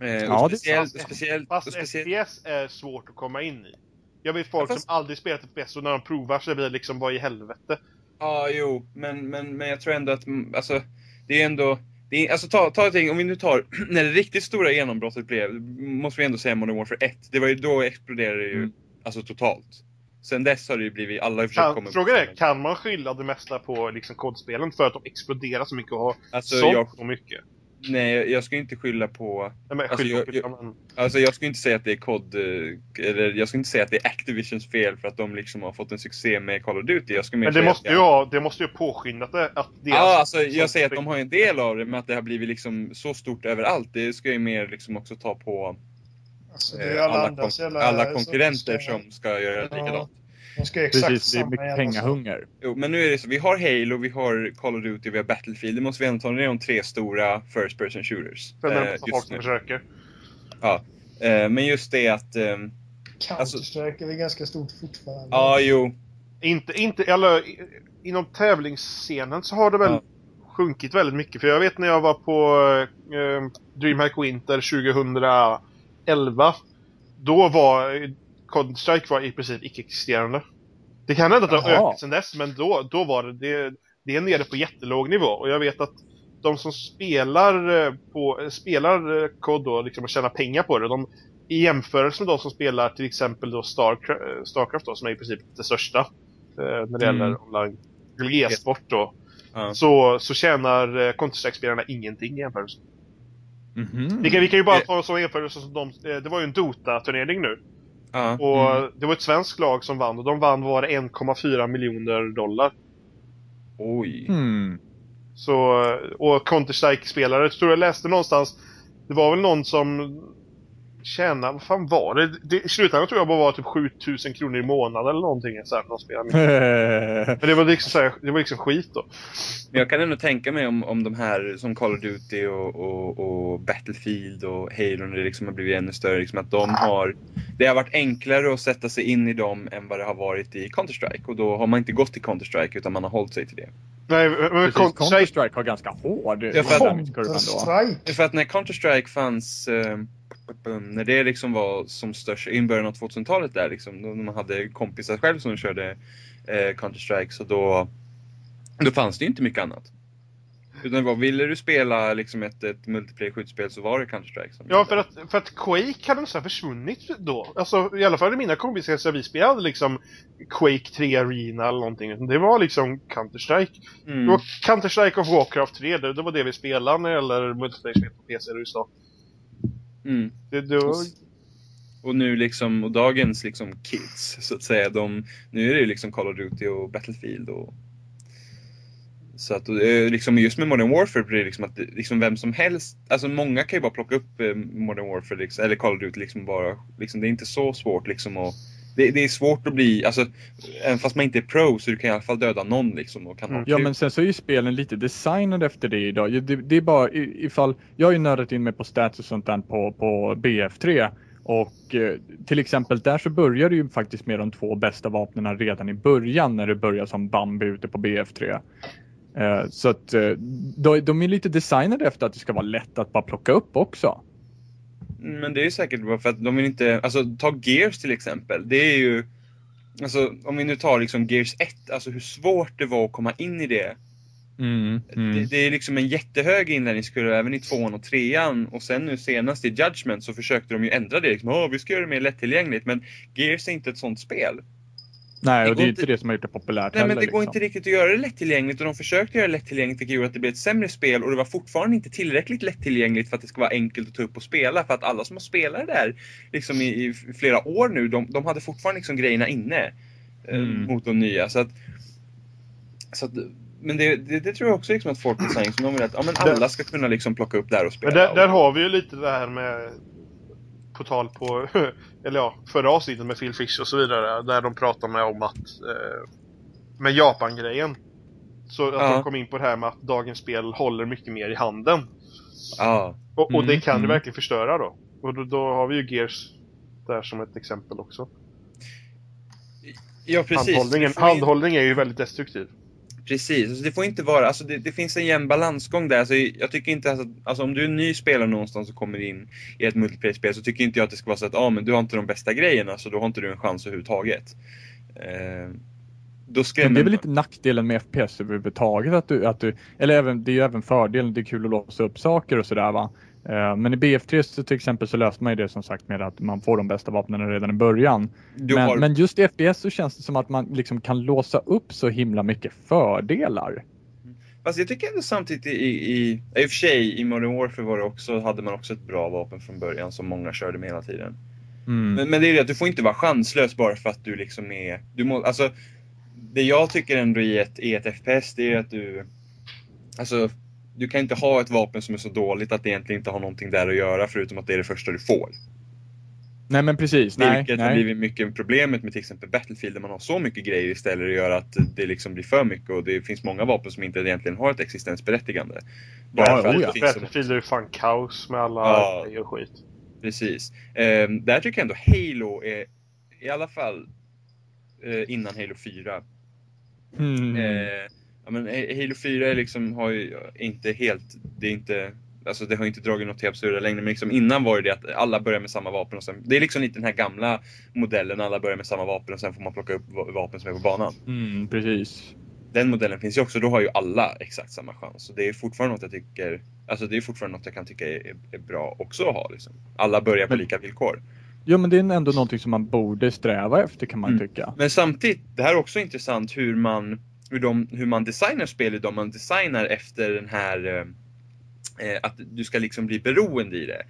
Eh, Ja, och det är speciellt, speciellt, Fast speciellt, FPS är svårt att komma in i. Jag vet folk Ja, fast- som aldrig spelat FPS och när de provar så blir det liksom vad i helvete. Ja, jo, men, men, men jag tror ändå att, mm, alltså, det är ändå, det är, alltså ta, ta ett ting, om vi nu tar, när det riktigt stora genombrottet blev, måste vi ändå säga Modern Warfare 1. Det var ju då exploderade det ju, Mm. alltså totalt. sen dess har det ju blivit, alla har försökt Kan, komma frågan är, kan man skylla det mesta på liksom kodspelen för att de exploderar så mycket och har Alltså, sålt jag, så mycket? Nej, jag- jag ska inte skylla på... Nej, men, Alltså, jag- jag- Alltså jag ska inte säga att det är kod, eh, eller jag ska inte säga att det är Activisions fel för att de liksom har fått en succé med Call of Duty. Jag ska Men det måste att ju ha, det måste ju påskyndat det. Att deras Ja, alltså jag säger att de har ju en del av det, men att det har blivit liksom så stort överallt, det ska jag mer liksom också ta på Alltså, det är ju eh, alla, alla, alla konkurrenter som ska göra Ja. De ska ju exakt Precis, det är mycket pengahunger. Jo, men nu är det så, vi har Halo, vi har Call of Duty, vi har Battlefield. Det måste vi ändå ta ner de tre stora First Person Shooters. För eh, just nu. försöker. Eh, men just det att, ehm, Alltså- Counter-Strike är väl ganska stort fortfarande. ja jo, Inte, inte, eller inom tävlingsscenen så har det väl Ja. sjunkit väldigt mycket. För jag vet när jag var på eh, DreamHack Winter 2011. Då var eh, Counter-Strike var i princip icke-existerande. Det kan hända att det har ökat sen dess, men då, då var det, det, det är nere på jättelåg nivå. Och jag vet att de som spelar eh, på, eh, spelar eh, COD då, liksom och tjänar pengar på det, de, i jämförelse med de som spelar till exempel då Starcraft, eh, Starcraft då, som är i princip det största eh, när det Mm. gäller online, e-sport då, ja. så, så tjänar eh, Counter-Strike-spelarna ingenting i jämförelse. Mhm. Vi, kan, vi kan ju bara ta som jämförelse som de, eh, det var ju en Dota-turnering nu. Ja. Och Mm. det var ett svenskt lag som vann och de vann var det 1,4 miljoner dollar. Oj. Hmm. Så, och Counter-Strike-spelare, tror jag läste någonstans, det var väl någon som tjänade, vad fan var det? det I slutändan tror jag bara var typ 7000 kronor i månaden eller någonting så här, när de spelade. Men det var liksom, så här, det var liksom skit då. Men jag kan ändå tänka mig om, om de här som Call of Duty och, och, och Battlefield och Halo när det liksom har blivit ännu större, liksom att de har Det har varit enklare att sätta sig in i dem än vad det har varit i Counter-Strike och då har man inte gått till Counter-Strike utan man har hållit sig till det. Nej, men Counter-Strike, har ganska hård Ja. Counter-Strike? För att när Counter-Strike fanns eh, när det liksom var som störst i början av 2000-talet där liksom, då när man hade kompisar själv som körde eh, Counter-Strike så då, då fanns det ju inte mycket annat. Utan det var, ville du spela liksom ett, ett multiplayer-skjutspel så var det Counter-Strike som Ja, för att, för att Quake hade nästan försvunnit då. Alltså, i alla fall i mina kompisar, vi spelade liksom Quake 3 Arena eller någonting. Det var liksom Counter-Strike. Det mm. var Counter-Strike och Warcraft 3, det, det var det vi spelade när det gäller multiplayer-spel på PC i USA. Mm. Det, det var, Och nu liksom, och dagens liksom kids så att säga, de, nu är det ju liksom Call of Duty och Battlefield och så att liksom just med Modern Warfare blir det liksom att liksom vem som helst, alltså många kan ju bara plocka upp eh, Modern Warfare liksom, eller Call of Duty liksom bara, liksom det är inte så svårt liksom att det, det är svårt att bli, alltså även fast man inte är pro så du kan i alla fall döda någon liksom och kan Mm. Ja men sen så är ju spelen lite designade efter det idag. Det, det är bara ifall, jag har ju nördat in mig på stats och sånt där på, på BF3 och eh, till exempel där så börjar du ju faktiskt med de två bästa vapnen redan i början när du börjar som Bambi ute på BF3. Eh, så att eh, de, de är lite designade efter att det ska vara lätt att bara plocka upp också. Men det är säkert bara för att de vill inte, alltså ta Gears till exempel. Det är ju, alltså om vi nu tar liksom Gears 1, alltså hur svårt det var att komma in i det. Mm, Det, det är liksom en jättehög inlärningskurva även i tvåan och trean och sen nu senast i Judgment så försökte de ju ändra det. Liksom, Åh, vi ska göra det mer lättillgängligt men Gears är inte ett sånt spel. Nej, det och går det är inte- det som har gjort det populärt Nej men heller. det går liksom. inte riktigt att göra det lättillgängligt och de försökte göra det lättillgängligt vilket gjorde att det blev ett sämre spel och det var fortfarande inte tillräckligt lättillgängligt för att det ska vara enkelt att ta upp och spela för att alla som har spelat det där liksom i, i flera år nu, de, de hade fortfarande liksom grejerna inne eh, Mm. mot de nya. Så att, så att, men det, det, det tror jag också liksom att folk design som de vill att ja, men alla ska kunna liksom plocka upp där och spela. men där, där har vi ju lite det här med på tal på, eller ja, förra avsnittet med Phil Fish och så vidare, där de pratar med om att eh, med Japan-grejen. Så att Ja. de kom in på det här med att dagens spel håller mycket mer i handen. Ja. Och, och det Mm, kan mm. det verkligen förstöra då. Och då, då har vi ju Gears där som ett exempel också. ja, precis. Handhållningen, handhållning är ju väldigt destruktiv. Precis, alltså det får inte vara, alltså det, det finns en jämn balansgång där. Alltså jag tycker inte alltså, alltså om du är en ny spelare någonstans och kommer in i ett multiplayer-spel så tycker inte jag att det ska vara så att ah, men du har inte de bästa grejerna så då har inte du en chans överhuvudtaget. Eh, då skrämmer Men det är väl lite nackdelen med FPS överhuvudtaget att du, att du eller även, det är ju även fördelen, det är kul att låsa upp saker och sådär va. Eh, Men i BF3 så till exempel så löste man ju det som sagt med att man får de bästa vapnen redan i början. Men, har, men just i FPS så känns det som att man liksom kan låsa upp så himla mycket fördelar. Fast jag tycker ändå samtidigt i, i, i, i och för sig i Modern Warfare var det också, hade man också ett bra vapen från början som många körde med hela tiden. Mm. Men, men det är det att du får inte vara chanslös bara för att du liksom är... Du må, alltså, det jag tycker ändå i ett, i ett FPS det är att du... Alltså, du kan inte ha ett vapen som är så dåligt att det egentligen inte har någonting där att göra förutom att det är det första du får. Nej men precis, nej. Vilket har nej. blivit mycket problemet med till exempel Battlefield där man har så mycket grejer istället och gör att det liksom blir för mycket och det finns många vapen som inte egentligen har ett existensberättigande. Ja, Bara för att oh ja. Battlefield är ju fan kaos med alla Ja. grejer och skit. Precis. Ehm, där tycker jag ändå Halo är, i alla fall eh, innan Halo 4. Mm. Eh, ja, men Ha- Halo 4 är liksom, har ju inte helt, det är inte, alltså det har inte dragit något till absurda längre, men liksom innan var det att alla börjar med samma vapen och sen, det är liksom lite den här gamla modellen, alla börjar med samma vapen och sen får man plocka upp va- vapen som är på banan. Mm, precis. Den modellen finns ju också, då har ju alla exakt samma chans. Så det är fortfarande något jag tycker, alltså det är fortfarande något jag kan tycka är, är bra också att ha liksom. Alla börjar på lika villkor. Ja men det är ändå någonting som man borde sträva efter kan man Mm. tycka. Men samtidigt, det här är också intressant hur man, hur de, hur man designar spel idag. Man designar efter den här eh, eh, att du ska liksom bli beroende i det.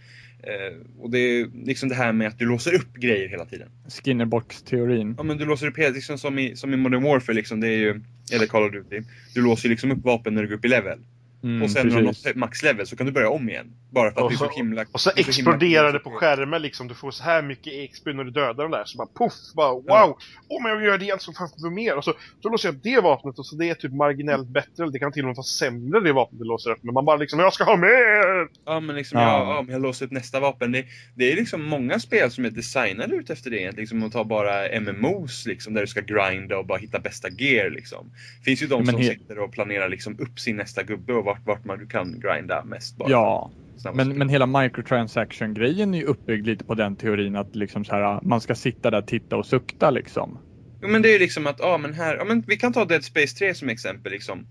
Eh, och det är liksom det här med att du låser upp grejer hela tiden. Skinnerbox-teorin. Ja men du låser upp helt, liksom som i, som i Modern Warfare liksom, det är ju, eller Call of Duty. Du låser liksom upp vapen när du går upp i level. Mm, och sen när du har precis. nått maxlevel så kan du börja om igen. Bara för att Och det är så så- himla... Och så det så exploderar det på skärmen liksom. Du får så här mycket XP när du dödar den där. Så bara poff! Bara wow! Ja. Men jag vill göra det igen så får vi mer. Och så, så låser jag upp det vapnet och så det är typ marginellt bättre. Eller det kan till och med vara sämre det vapnet du låser upp. Men man bara liksom, jag ska ha mer! Ja men liksom, Ja. ja. Ja, men jag låser upp nästa vapen. Det, det är liksom många spel som är designade ut efter det. Liksom att ta bara MMOs liksom, där du ska grinda och bara hitta bästa gear liksom. Finns ju de Men som sitter och planerar liksom upp sin nästa gubbe och vart, vart man du kan grinda mest bara. Ja, men, men hela microtransaction-grejen är ju uppbyggd lite på den teorin att liksom så här, man ska sitta där, titta och sukta liksom. Jo, men det är ju liksom att, ja men här, ja men vi kan ta Dead Space 3 som exempel liksom.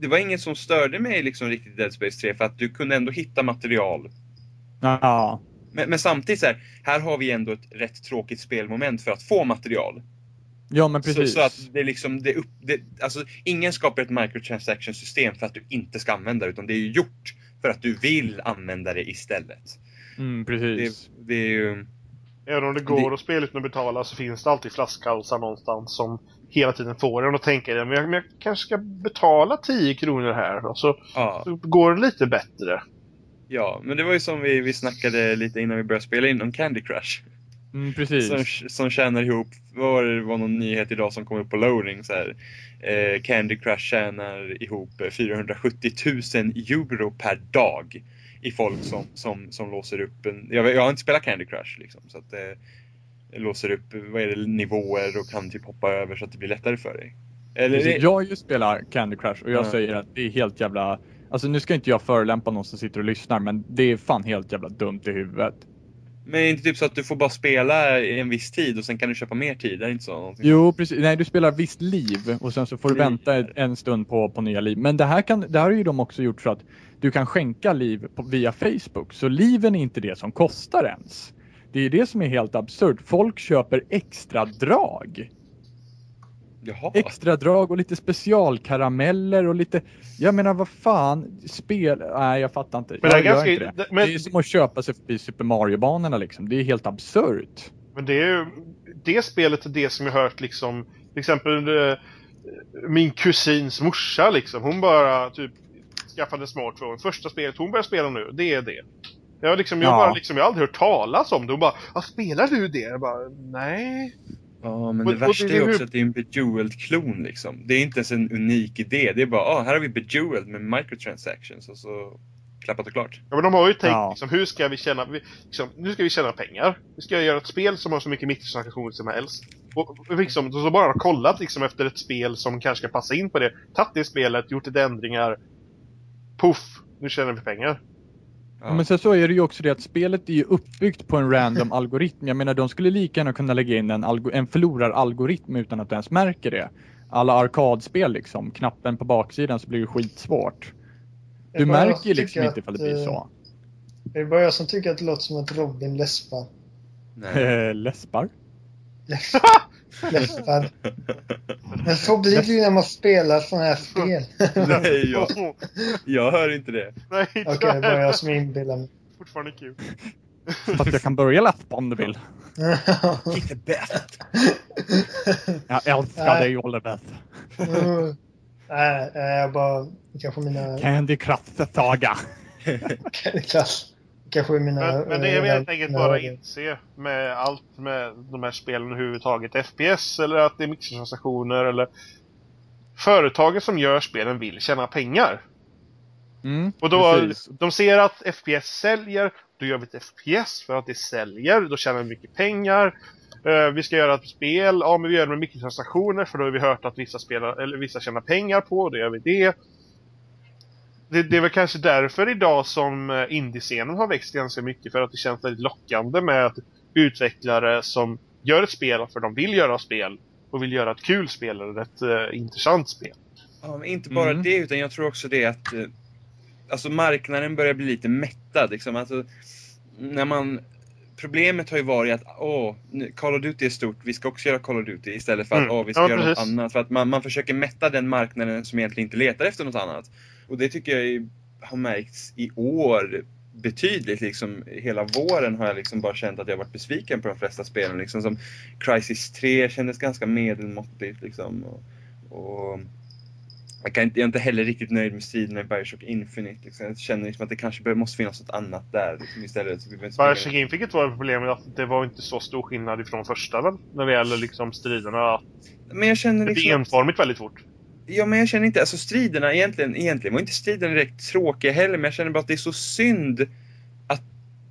Det var inget som störde mig liksom riktigt Dead Space 3 för att du kunde ändå hitta material. Ja, Men, men samtidigt så här, här har vi ändå ett rätt tråkigt spelmoment för att få material. Ja men Så, precis. så att det är liksom, det upp, det, alltså ingen skapar ett microtransaction system för att du inte ska använda det utan det är ju gjort för att du vill använda det istället. Mm, Det, precis. det är ju, Även om det går Det- att spela utan att betala så finns det alltid flaskhalsar någonstans som hela tiden får en att tänka men jag, men jag kanske ska betala 10 kronor här och så, ja, så går det lite bättre. ja, men det var ju som vi, vi snackade lite innan vi började spela in om Candy Crush. Mm, precis. Som, som tjänar ihop, vad var det, det var någon nyhet idag som kom upp på loading så här. Eh, Candy Crush tjänar ihop 470 000 euro per dag i folk som, som, som låser upp en, jag, jag har inte spelat Candy Crush liksom så att eh, låser upp, vad är det, nivåer och kan typ hoppa över så att det blir lättare för dig. Eller, Precis. Jag just spelar Candy Crush och jag Ja. säger att det är helt jävla Alltså nu ska inte jag förolämpa någon som sitter och lyssnar men det är fan helt jävla dumt i huvudet. Men är det inte typ så att du får bara spela i en viss tid och sen kan du köpa mer tid? Är inte så? Någonting? Jo precis, nej du spelar visst liv och sen så får du Liv. vänta en- en stund på, på nya liv. Men det här, kan, det här har ju de också gjort så att du kan skänka liv på, via Facebook. Så liven är inte det som kostar ens. Det är det som är helt absurt. Folk köper extra drag. Jaha. Extra drag och lite specialkarameller och lite, jag menar vad fan, spel, nej jag fattar inte. Men det jag gör ganska- inte det. det- men- det är som att köpa sig förbi Super Mario-banorna liksom. Det är helt absurt. Men det är ju, det spelet är det som jag hört liksom, till exempel eh, min kusins morsa liksom, hon bara typ skaffade smartphone. Första spelet hon börjar spela nu, det är det. Jag, liksom, jag, Ja. bara, liksom, jag har aldrig hört talas om det. Hon bara, ah, spelar du det? Jag bara, nej. Ja, men Och- det värsta det är ju hur- också att det är en Bejeweled-klon liksom. Det är inte ens en unik idé. Det är bara, ah, här har vi Bejeweled med microtransactions och så klappat och klart. Ja, men de har ju tänkt Ja. liksom, hur ska vi tjäna, liksom, nu ska vi tjäna pengar. Vi ska göra ett spel som har så mycket mikrotransaktioner som helst. Och och liksom, så bara kollat liksom efter ett spel som kanske ska passa in på det. Tagit det spelet, gjort lite ändringar. Puff! Nu tjänar vi pengar. Ja. Men sen så är det ju också det att spelet är ju uppbyggt på en random algoritm. Jag menar de skulle lika gärna kunna lägga in en, en förloraralgoritm utan att du ens märker det. Alla arkadspel liksom, knappen på baksidan så blir det skitsvårt. Du märker ju liksom inte ifall det blir eh, så. Det är bara jag som tycker att det låter som att Robin läspar. Nej. Eh, Läspar? Läspar. Men så blir det ju när man spelar sådana här spel. Nej, jag, jag hör inte det. Nej, Okej, det är bara jag som inbillar mig. Fortfarande kul. Fast jag kan börja läspa om du vill. Kick the best. Jag älskar Nej. dig Oliver. Mm. Nej, jag bara... Kanske mina... Candy Crush Saga. Klass. Kanske mina... Men, men det är väl helt enkelt bara att inse med allt med de här spelen överhuvudtaget. FPS eller att det är mikrotransaktioner eller företaget som gör spelen vill tjäna pengar. Mm, Och då, precis. de ser att FPS säljer, då gör vi ett FPS för att det säljer, då tjänar vi mycket pengar. Eh, vi ska göra ett spel, ja men vi gör det med mikrotransaktioner för då har vi hört att vissa, spelar, eller vissa tjänar pengar på, då gör vi det. Det. Det är väl kanske därför idag som eh, indiescenen har växt ganska mycket, för att det känns väldigt lockande med utvecklare som gör ett spel för de vill göra spel och vill göra ett kul spel eller ett eh, intressant spel. Ja, men inte bara Mm. det, utan jag tror också det att eh, alltså marknaden börjar bli lite mättad. Liksom. Alltså, när man, problemet har ju varit att åh, Call of Duty är stort, vi ska också göra Call of Duty istället för att Mm. åh, vi ska Ja, göra precis. något annat. För att man, man försöker mätta den marknaden som egentligen inte letar efter något annat. Och det tycker jag är, har märkts i år betydligt. Liksom, hela våren har jag liksom bara känt att jag varit besviken på de flesta spelen. Liksom, som Crisis 3 kändes ganska medelmåttigt. Liksom, och, och jag, kan inte, jag är inte heller riktigt nöjd med striderna i Bioshock Infinite. Liksom. Jag känner liksom att det kanske måste finnas något annat där liksom, istället. Så Bioshock Infinite var problemet att det var inte så stor skillnad ifrån första väl? När det gäller liksom striderna. Men jag känner Det blir liksom... enformigt väldigt fort. Ja, men jag känner inte, alltså striderna egentligen, egentligen var inte striderna direkt tråkiga heller, men jag känner bara att det är så synd att,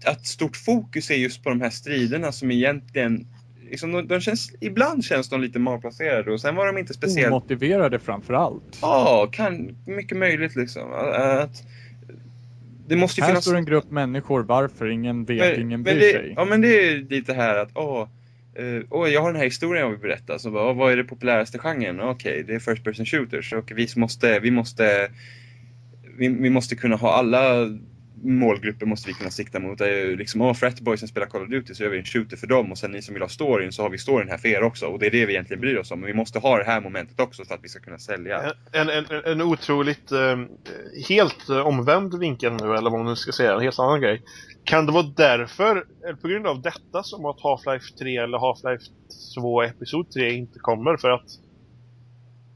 att stort fokus är just på de här striderna som egentligen, liksom, de, de känns, ibland känns de lite malplacerade och sen var de inte speciellt Omotiverade framför allt. Ja, kan, mycket möjligt liksom. Att, det måste ju Här finnas... står en grupp människor, varför? Ingen vet, men, ingen men bryr det, sig. Ja, men det är ju lite här att, åh, Eh, uh, åh, jag har den här historien jag vill berätta. Så bara, vad är det populäraste genren? Okej, det är First Person Shooters. Och vi måste, vi måste, vi, vi måste kunna ha alla målgrupper måste vi kunna sikta mot. Det är ju liksom, åh, fratboysen spelar Call of Duty så gör vi en shooter för dem och sen ni som vill ha storyn så har vi storyn här för er också. Och det är det vi egentligen bryr oss om. Men vi måste ha det här momentet också för att vi ska kunna sälja. En, en, en, otroligt eh, helt eh, omvänd vinkel nu, eller vad man nu ska säga, en helt annan grej. Kan det vara därför, eller på grund av detta, som att Half-Life 3 eller Half-Life 2 Episod 3 inte kommer? För att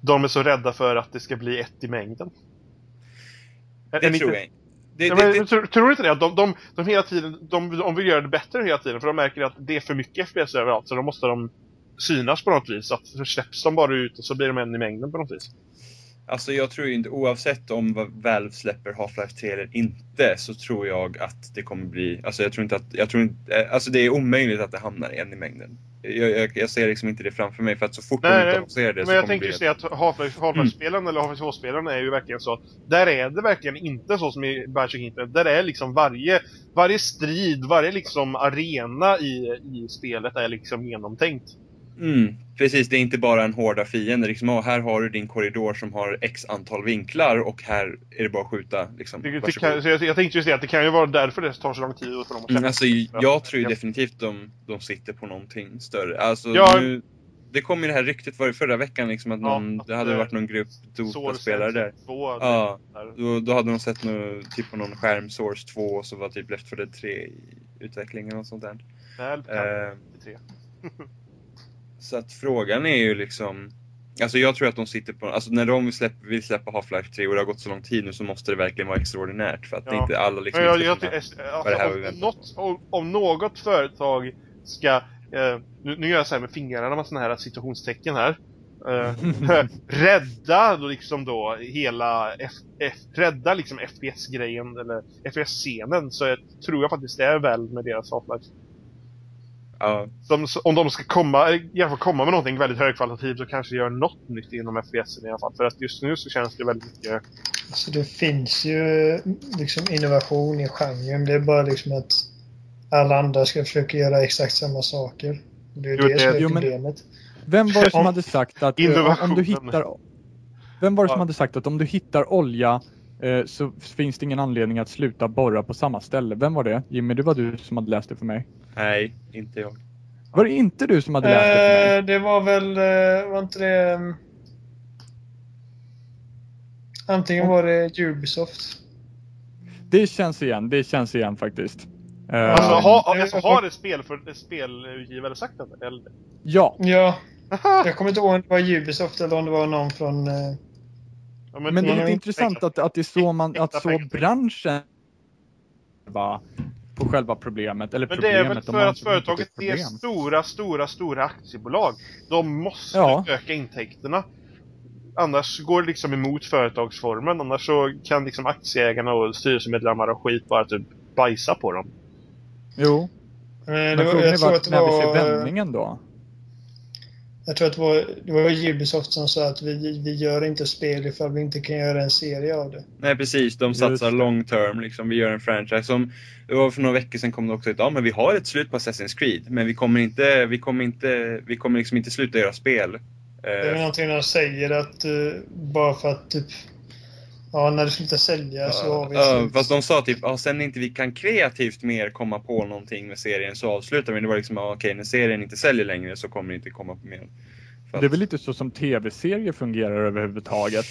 de är så rädda för att det ska bli ett i mängden? Är- är Det ni tror inte- jag inte. Det, Ja, det, men, det, tror, tror du inte det? Att de, de, de hela tiden, de, de vill göra det bättre hela tiden för de märker att det är för mycket FPS överallt så då måste de synas på något vis. Att så släpps de bara ut och så blir de en i mängden på något vis. Alltså jag tror ju inte, oavsett om Valve släpper Half-Life 3 eller inte, så tror jag att det kommer bli, alltså jag tror inte att, jag tror inte, eh, alltså det är omöjligt att det hamnar en i mängden. Jag, jag, jag ser liksom inte det framför mig för att så fort Nej, de nej, utannonserar det så Men jag tänker det just bli... det att Half-Life Half-Life-spelen eller Half-Life 2-spelen är ju verkligen så att där är det verkligen inte så som i Bioshock Infinite. Där är liksom varje, varje strid, varje liksom arena i, i spelet är liksom genomtänkt. Mm, precis, det är inte bara en hårda fiende. Liksom, ah, här har du din korridor som har x antal vinklar och här är det bara att skjuta. Liksom, Det, det kan, så jag, jag tänkte just det att det kan ju vara därför det tar så lång tid för dem att Mm, alltså, jag tror ju definitivt de, de sitter på någonting större. Alltså, Ja. nu, det kom ju det här ryktet var det förra veckan liksom, att, Ja, någon, att, det hade eh, varit någon grupp Dota-spelare där. Två, Ja. där. Då, då hade de sett nu, typ på någon skärm Source 2 och så var typ Left 4 Dead 3 i utvecklingen och sånt där. Väl kan Eh, tre. så att frågan är ju liksom Alltså jag tror att de sitter på, alltså när de släppa, vill släppa Half-Life 3 och det har gått så lång tid nu så måste det verkligen vara extraordinärt för att Ja. inte alla liksom jag, jag, jag, alltså, om, något, om, om något företag ska, eh, nu, nu gör jag så här med fingrarna med sådana här situationstecken här. Eh, rädda då liksom då hela F, F, rädda liksom FPS-grejen eller FPS-scenen så jag, tror jag faktiskt det är väl med deras Half-Life. Ja, Som, om de ska komma, i alla fall komma med någonting väldigt högkvalitativt så kanske göra något nytt inom FPS i alla fall. För att just nu så känns det väldigt mycket Så det finns ju liksom innovation i genren. Det är bara liksom att alla andra ska försöka göra exakt samma saker. Det är Jo, det som det- är Jo, men- problemet. Vem var det som Om- hade sagt att eh, om du hittar Vem var det som Ja. hade sagt att om du hittar olja eh, så finns det ingen anledning att sluta borra på samma ställe. Vem var det? Jimmy, det var du som hade läst det för mig. Nej, inte jag. Var det inte du som hade läst det för mig? Eh, det var väl, eh, var inte det... um, Antingen var det Ubisoft. Det känns igen, det känns igen faktiskt. Eh, Alltså, ha, det- alltså har ett spel för spelutgivare sagt det? Eller? Ja, Ja, jag kommer inte ihåg om det var Ubisoft eller om det var någon från... Ja, men det är lite intressant att, att det är så man, att så branschen va, på själva problemet. Eller Men det är problemet, väl de för har att företaget är stora, stora, stora aktiebolag. De måste Ja. öka intäkterna. Annars går det liksom emot företagsformen. Annars så kan liksom aktieägarna och styrelsemedlemmar och skit bara typ bajsa på dem. Jo, eh, men det var, frågan är jag tror att vart, när vi ser vändningen då? Jag tror att det var, det var Ubisoft som sa att vi, vi gör inte spel ifall vi inte kan göra en serie av det. Nej precis, de satsar long term. Liksom. Vi gör en franchise. Som, det var för några veckor sedan kom det också ett, ja men vi har ett slut på Assassin's Creed. Men vi kommer inte, vi kommer inte, vi kommer liksom inte sluta göra spel. Det är Eh, någonting de säger att eh, bara för att typ... Ja, när det slutar sälja så har vi ja, fast de sa typ, ja, sen inte vi kan kreativt mer komma på någonting med serien så avslutar vi. Det var liksom, ja, okej när serien inte säljer längre så kommer det inte komma på mer. För Det är att- väl lite så som tv-serier fungerar överhuvudtaget.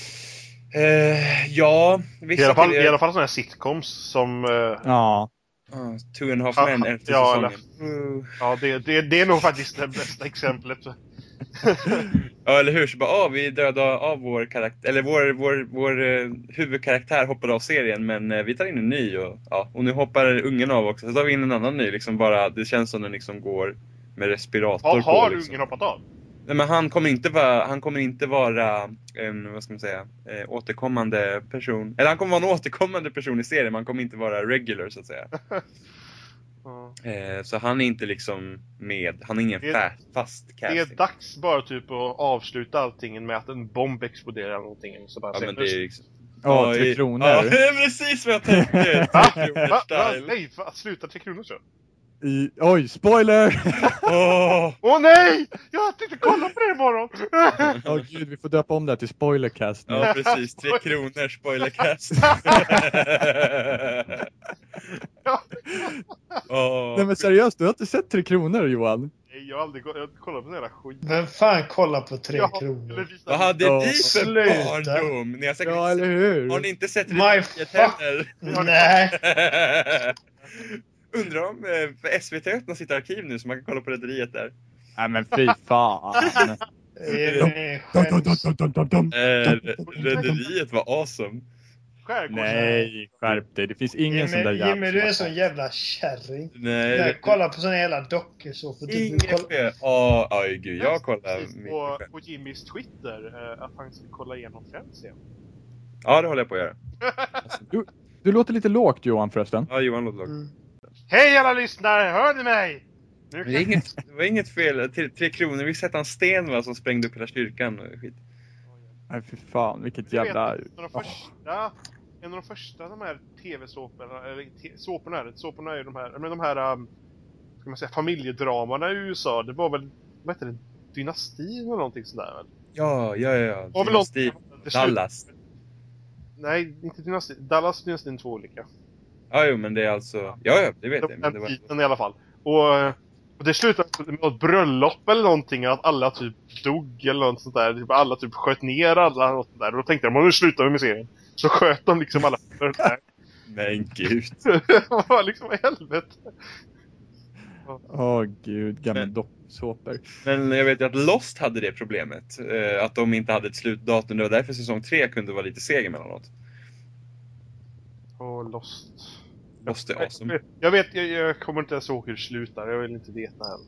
Eh, ja, I vissa alla fall, i alla fall sådana här sitcoms som... eh, Ja, Ah, two and a half Ja, men efter ja, säsongen. Uh. ja, det, det, det är nog faktiskt det bästa exemplet. Ja, eller hur? Så bara, ah, vi dödade av vår karaktär, eller vår, vår, vår eh, huvudkaraktär hoppade av serien, men eh, vi tar in en ny och, ja, och nu hoppar ungen av också. Så tar vi in en annan ny, liksom bara, det känns som den liksom går med respirator Har, på. har liksom. ungen hoppat av? Nej, men han kommer inte vara, han kommer inte vara en, vad ska man säga, eh, återkommande person. Eller han kommer vara en återkommande person i serien, men han kommer inte vara regular så att säga. Eh, så han är inte liksom med, han är ingen Det- fa- fast Det casting. är dags bara typ att avsluta allting med att en bomb exploderar eller någonting. Så bara Ja, men det är liksom... ja, Tre Kronor. Ja, det är precis vad jag tänkte! Va? Tre Kronor Va? Va? style. Nej, va? sluta Tre Kronor så. I, oj, spoiler! Åh! Åh nej! Jag tänkte kolla på det imorgon! Åh gud, vi får döpa om det här till spoilercast nu. Ja precis, Tre Kronor spoilercast. Åh. Nej men seriöst, du har inte sett Tre Kronor Johan? Nej, jag har aldrig jag har kollat på sån jävla skit. Vem fan kollar på Tre Ja, Kronor? Vad hade ni för barndom? Ni har säkert Ja, eller hur? Har ni inte sett My Riket heller? Nej. Undrar om eh, för SVT öppnar sitt arkiv nu så man kan kolla på Rederiet där. Nej men fy fan. Eh, Rederiet var awesome. Nej, skärp dig. Det finns ingen sån där Jimmy, Jimmy, du är sån jävla kärring. Nej, Jag kollar på såna jävla dokusåpor. Typ, Inget kolla- fel. Åh, oj gud, jag kollar på, på Jimmys Twitter eh, att han ska kolla igenom Friends igen. Ja, det håller jag på att göra. du, du låter lite lågt Johan förresten. Ja, Johan låter lågt. Mm. Hej alla lyssnare! Hör ni mig? Nu Men det, är inget, det var inget fel. Tre, tre kronor, vi sätter en sten va, som sprängde upp hela kyrkan och skit. Nej fy fan, vilket Du vet, jävla... en av de första, en av de första de här tv-såporna, eller såporna är det, såporna är ju de här, men de här, um, ska man säga, familjedramana i USA, det var väl, vad heter det, Dynastin eller någonting sådär väl? Ja, ja, ja. Väl Dynasti, Dallas. Nej, inte Dynastin. Dallas och Dynastin är två olika. Ja, jo, men det är alltså... Ja, ja, det vet jag. Men det var... i alla fall. Och, och det slutade med ett bröllop eller någonting, att alla typ dog eller något sånt där. Typ alla typ sköt ner alla och sånt där. Och då tänkte de, "Men nu slutar vi med serien. Så sköt de liksom alla. Men gud. Vad liksom helvete? Åh gud, gamla Men- docksåpor. Men jag vet ju att Lost hade det problemet. eh, Att de inte hade ett slutdatum. Det var därför säsong 3 kunde vara lite seg emellanåt. Och Lost. Lost är awesome. Jag vet, jag, jag kommer inte ens ihåg hur det slutar. Jag vill inte veta heller.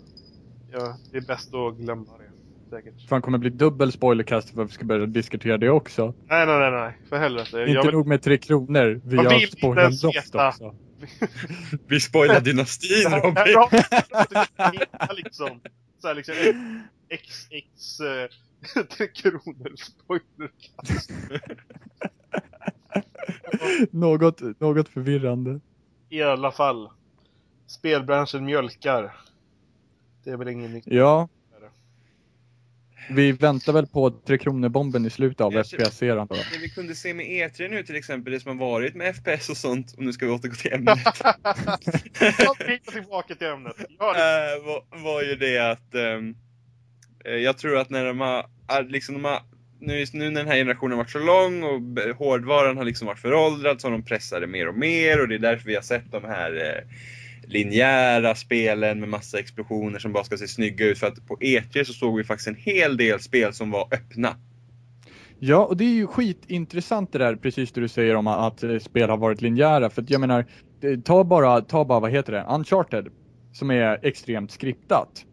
Ja, det är bäst att glömma det. Säkert. Fan kommer bli dubbel spoilercast för att vi ska börja diskutera det också. Nej, nej, nej, nej. För helvete. Jag inte vill... nog med Tre Kronor, vi har spoilat veta. också. Vi spoilar dynastin Robin! Liksom. Så här liksom XX eh, Tre Kronor spoilercast. något, något förvirrande. I alla fall. Spelbranschen mjölkar. Det är väl ingen nytt. Ja, Vi väntar väl på Tre Kronor-bomben i slutet av då. Det vi kunde se med E3 nu till exempel, det som har varit med FPS och sånt, och nu ska vi återgå till ämnet. Tillbaka till ämnet. Eh, var, var ju det att eh, jag tror att när de har, liksom de har nu, nu när den här generationen varit så lång och hårdvaran har liksom varit föråldrad så har de pressat det mer och mer och det är därför vi har sett de här eh, linjära spelen med massa explosioner som bara ska se snygga ut. För att på E3 så såg vi faktiskt en hel del spel som var öppna. Ja, och det är ju skitintressant det där, precis det du säger om att eh, spel har varit linjära. För att jag menar, eh, ta bara, ta bara, vad heter det, Uncharted, som är extremt skriptat.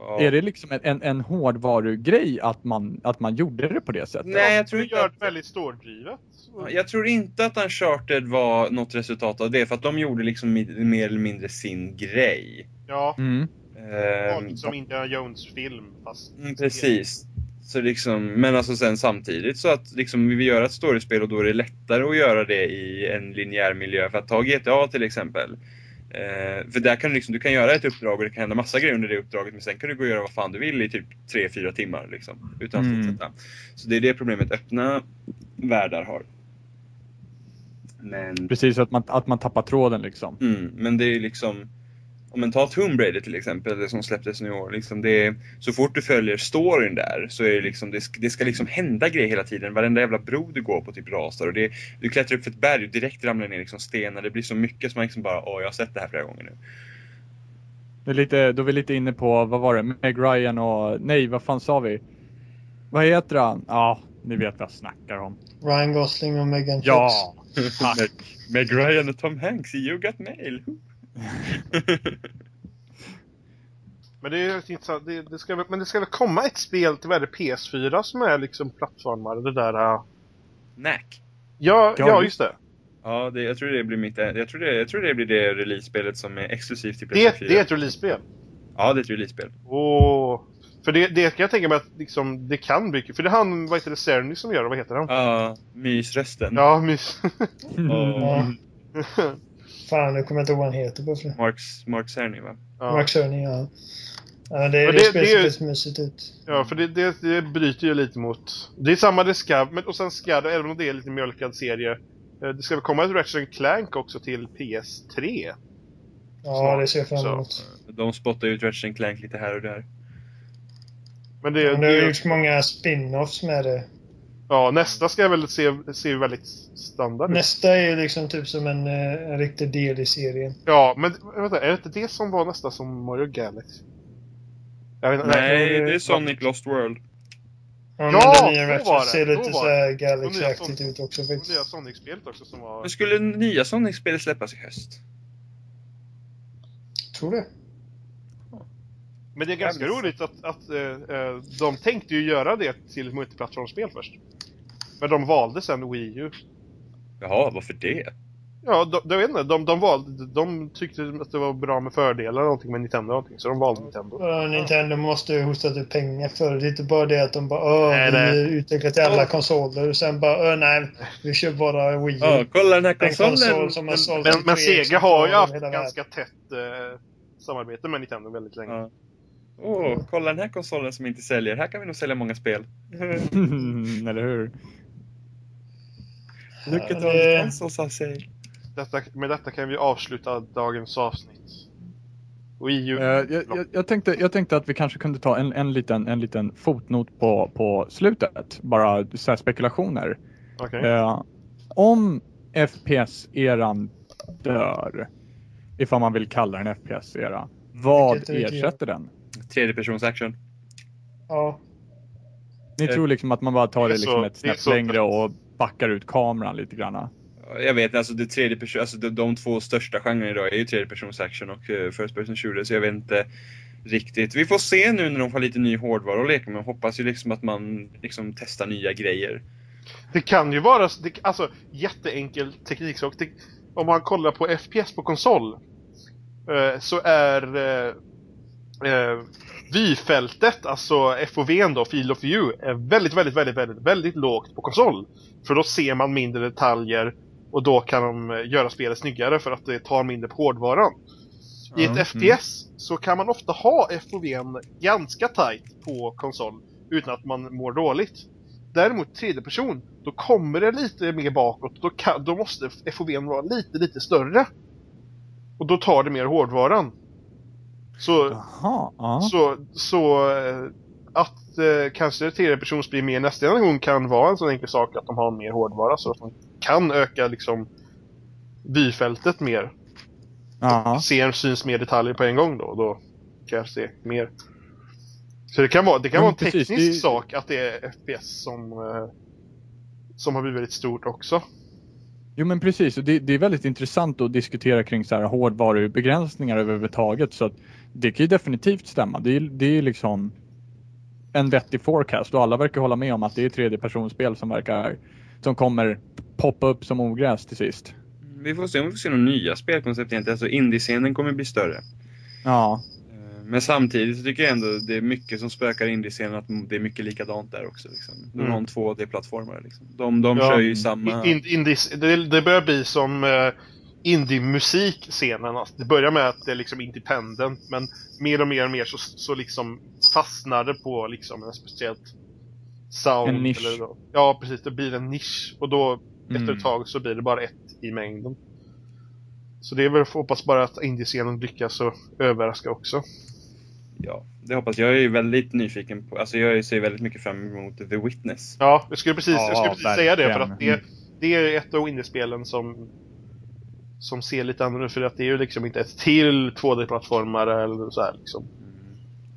Ja. Är det liksom en, en, en hårdvarugrej att man, att man gjorde det på det sättet? Nej, jag tror de inte gör att- det väldigt stårdrivet. Ja, Jag tror inte att Uncharted var något resultat av det, för att de gjorde liksom mer eller mindre sin grej. Ja, Mm. Ehm, som Indiana Jones-film fast... Mm, precis. Så liksom, men alltså sen samtidigt så att liksom vi vill göra ett storiespel och då är det lättare att göra det i en linjär miljö. För att ta GTA till exempel. Eh, för där kan du liksom, du kan göra ett uppdrag och det kan hända massa grejer under det uppdraget men sen kan du gå och göra vad fan du vill i typ 3-4 timmar liksom. Utan att Mm. fortsätta. Så det är det problemet öppna världar har. Men Precis, att man, att man tappar tråden liksom. Mm, men det är liksom om man tar Tomb Raider till exempel, det som släpptes nu i år. Liksom det så fort du följer storyn där så är det liksom, det ska, det ska liksom hända grejer hela tiden. Varenda jävla bro du går på typ rasar. Och det, du klättrar upp för ett berg och direkt ramlar ner liksom stenar. Det blir så mycket som man liksom bara, åh jag har sett det här flera gånger nu. Det är lite, då är vi lite inne på, vad var det, Meg Ryan och, nej vad fan sa vi? Vad heter han? Ja, ni vet vad jag snackar om. Ryan Gosling och Megan Fox. Ja! Meg, Meg Ryan och Tom Hanks i You Got Mail. Men det är intressant. Det, det ska, väl- men det ska väl komma ett spel till vad är det, PS4 som är liksom plattformar. Det där... Uh... Knack. Ja, Ja, ja, just det. Ja, det, jag tror det blir mitt, jag tror det, jag tror det blir det release-spelet som är exklusivt till Det, PS4. det är ett release-spel. Ja, det är ett release-spel. Åh. För det, det kan jag tänka mig att liksom, det kan bli... För det är han, vad heter det, Cerny som gör det, vad heter han? Ja, mysrösten. Ja, mys. Ja. Fan, nu kommer jag inte ihåg vad han heter på. Mark, Mark Cerny va? ja. Mark Cerny, ja. ja. Det är det, det- det ju- ser mysigt ut. Ja, för det, det, det bryter ju lite mot... Det är samma det ska, men och sen ska det, även om det är lite mjölkad serie, eh, det ska väl komma ett Ratchet Clank också till PS3? Ja, det ser jag fram Så. emot. De spottar ut Ratchet Clank lite här och där. Men det, Men det har det, gjorts många spin-offs med det. Ja, nästa ska väl se, se väldigt standard. Nästa är ju liksom typ som en, eh, en riktig del i serien. Ja, men vänta, är det inte det som var nästa som Mario Galaxy? Jag vet, inte, Nej, det är Sonic Lost World. Ja, Ja, det nya var Ratchet det. ser lite var så här det. Galaxy-aktigt ut också Det nya faktiskt. Sonic-spelet också som var... Men skulle nya Sonic-spelet släppas i höst? Tror det. Men det är ganska roligt att, att eh, de tänkte ju göra det till multiplattformsspel först. Men de valde sen Wii U. Jaha, varför det? Ja, de, jag vet inte. De, de, valde, de tyckte att det var bra med fördelar eller någonting med Nintendo någonting, så de valde Nintendo. Ja, Nintendo måste ju hostat ut pengar för det. Är inte bara det att de bara Nej, vi det- utvecklar till alla konsoler och sen bara Åh, nej, vi kör bara Wii U. Ja, kolla den här En konsol konsolen! som Men, sålt men, men tre Sega har ju haft ganska tätt eh, samarbete med Nintendo väldigt länge. Ja. Åh, kolla den här konsolen som inte säljer. Här kan vi nog sälja många spel. Eller hur? Look at all the consoles. Detta, med detta kan vi avsluta dagens avsnitt. Wii U. Eh, jag, jag, jag, tänkte, jag tänkte att vi kanske kunde ta en, en, liten, en liten fotnot på, på slutet. Bara så här spekulationer. Okej. Eh, om FPS-eran dör, ifall man vill kalla den FPS-era, vad ersätter den? Tredje persons action. Ja. Ni Eh, tror liksom att man bara tar det liksom så- ett snäpp längre och backar ut kameran lite grann? Jag vet alltså det tredje person, alltså de, de två största genrerna idag är ju tredje persons action och uh, first person shooter så jag vet inte riktigt. Vi får se nu när de får lite ny hårdvara att leka med. Hoppas ju liksom att man liksom testar nya grejer. Det kan ju vara det, alltså, jätteenkel tekniksak. Om man kollar på FPS på konsol eh, så är eh, eh, vyfältet, alltså FOVn då, Field of View, är väldigt, väldigt, väldigt, väldigt, väldigt lågt på konsol. För då ser man mindre detaljer och då kan de eh, göra spelet snyggare för att det tar mindre på hårdvaran. I ett FPS så kan man ofta ha FOVn ganska tight på konsol. utan att man mår dåligt. Däremot tredje person, då kommer det lite mer bakåt. Då, kan, då måste FOVn vara lite, lite större. Och då tar det mer hårdvaran. Så, Jaha, ja. så, så eh, att eh, kanske tredje persons blir mer nästa generation kan vara en sån enkel sak att de har mer hårdvara så att de kan öka liksom byfältet mer. ja. Ser syns mer detaljer på en gång då. Då kan jag se mer. Så det kan vara, det kan vara en precis, teknisk det sak att det är FPS som, eh, som har blivit väldigt stort också. Jo men precis, och det, det är väldigt intressant att diskutera kring så här hårdvarubegränsningar överhuvudtaget så att det kan ju definitivt stämma. Det är, det är liksom en vettig forecast och alla verkar hålla med om att det är tredjepersonsspel som verkar som kommer poppa upp som ogräs till sist. Vi får se om vi får se några nya spelkoncept egentligen. Alltså indie-scenen kommer bli större. Ja, Eh, Men samtidigt så tycker jag ändå det är mycket som spökar indie-scenen att det är mycket likadant där också. Liksom. De har Mm. en 2D-plattformare liksom. De, de Ja. kör ju samma... In, indies, det, det börjar bli som uh, indie-musikscenen. Alltså, det börjar med att det är liksom independent men mer och mer och mer så, så liksom fastnar det på liksom en speciellt sound. En nisch. Eller, ja precis, det blir en nisch. Och då efter Mm. ett tag så blir det bara ett i mängden. Så det är väl hoppas bara att indiescenen lyckas och överraska också. Ja, det hoppas jag. Jag är ju väldigt nyfiken på... Alltså jag ser väldigt mycket fram emot The Witness. Ja, jag skulle precis, Ja, jag skulle precis säga det för att det, det är ett av indiespelen som som ser lite annorlunda för att det är ju liksom inte ett till 2D-plattformare eller så här liksom.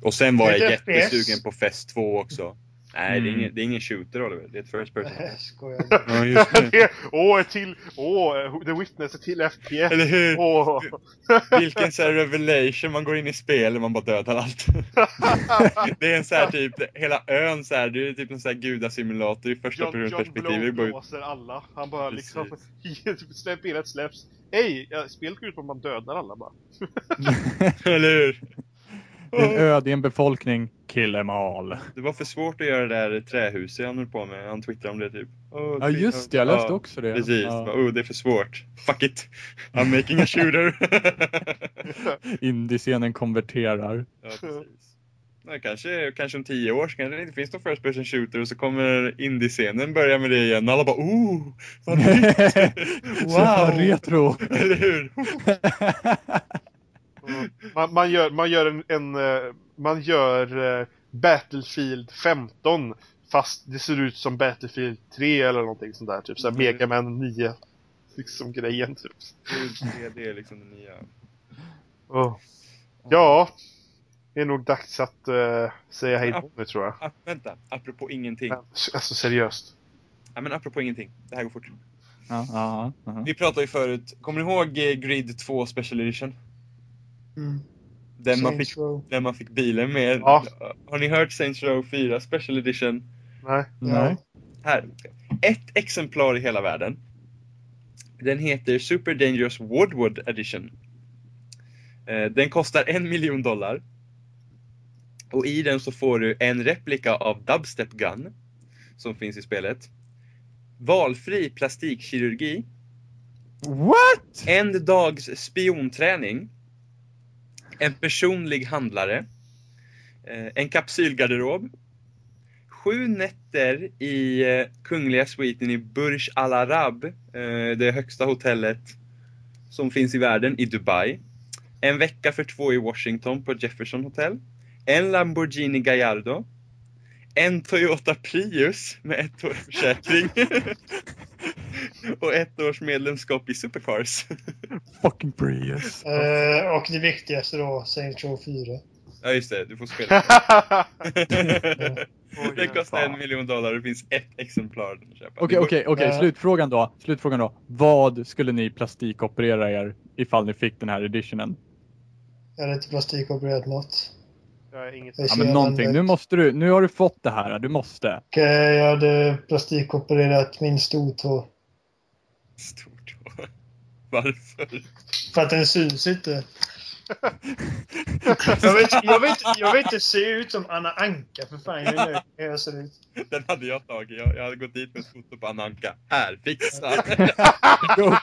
Och sen var jag Lite jättesugen på Fest 2 också. Nej, det, är Mm. ingen, det är ingen shooter Oliver. Det är ett first person. Jag skojar. ja, just det. Åh, ett till! Åh, The Witness, ett till FPS! Eller hur? Åh! Vilken så här revelation, man går in i spel och man bara dödar allt. det är en så här typ, hela ön så här, det är typ en så här gudasimulator i första John, John perspektiv. Blow Det går ut- blåser alla. Han bara Precis. liksom... släpp, spelet släpps. Hej! Spelet går ut på att man dödar alla bara. Eller hur? En öde i en befolkning, kill em all. Det var för svårt att göra det där trähuset han höll på med. Han twittrade om det typ. Åh, Ja just det, jag läste Ja, också det. Precis. Ja. Oh, det är för svårt. Fuck it. I'm making a shooter. Indie-scenen konverterar. ja, precis. Nej, kanske, kanske om tio år så kanske det inte finns någon first person shooter och så kommer indie-scenen börja med det igen. Alla bara oh! Vad! Så retro. Eller hur? Man, man gör, man gör en, en eh, man gör eh, Battlefield 15 fast det ser ut som Battlefield 3 eller någonting sånt där. Typ såhär Mm. Mega Man 9. Liksom grejen typ. Det, det är liksom det nya. Åh. Ja. Det är nog dags att eh, säga hej då nu tror jag. Vänta, apropå ingenting. Men, alltså seriöst. Ja, men apropå ingenting. Det här går fort. Ja, ja, ja. Vi pratade ju förut, kommer ni ihåg Grid 2 Special Edition? Mm. Den man, fick, Row. den man fick bilen med. Ja. Har ni hört Saints Row 4 Special Edition? Nej. Nej. Här. Ett exemplar i hela världen. Den heter Super Dangerous Woodwood Edition. Eh, Den kostar en miljon dollar. Och i den så får du en replika av Dubstep Gun. Som finns i spelet. Valfri plastikkirurgi. What? En dags spionträning. En personlig handlare. Eh, en kapsylgarderob. Sju nätter i eh, kungliga sviten i Burj Al Arab. Eh, det högsta hotellet som finns i världen i Dubai. En vecka för två i Washington på Jefferson Hotel. En Lamborghini Gallardo. En Toyota Prius med ett års försäkring. Och ett års medlemskap i Supercars. Fucking Prius. Eh, och det viktigaste då, Saints Row 4. Ja just det, du får spela. Det kostar en miljon dollar det finns ett exemplar att köpa. Okej, okej, okej. Ja. Slutfrågan då. Slutfrågan då. Vad skulle ni plastikoperera er ifall ni fick den här editionen? Jag hade inte plastikopererat något. Jag inget. Jag Ja, men någonting. Nu måste du. Nu har du fått det här. Du måste. Eh, jag hade plastikopererat min stortå. Stort. Varför? För att den syns inte. jag, vet, jag, vet, jag vet inte se ut som Anna Anka för fan. Jag är jag ser ut. Den hade jag tagit. Jag, jag hade gått dit med ett foto på Ananka. Här, fixa!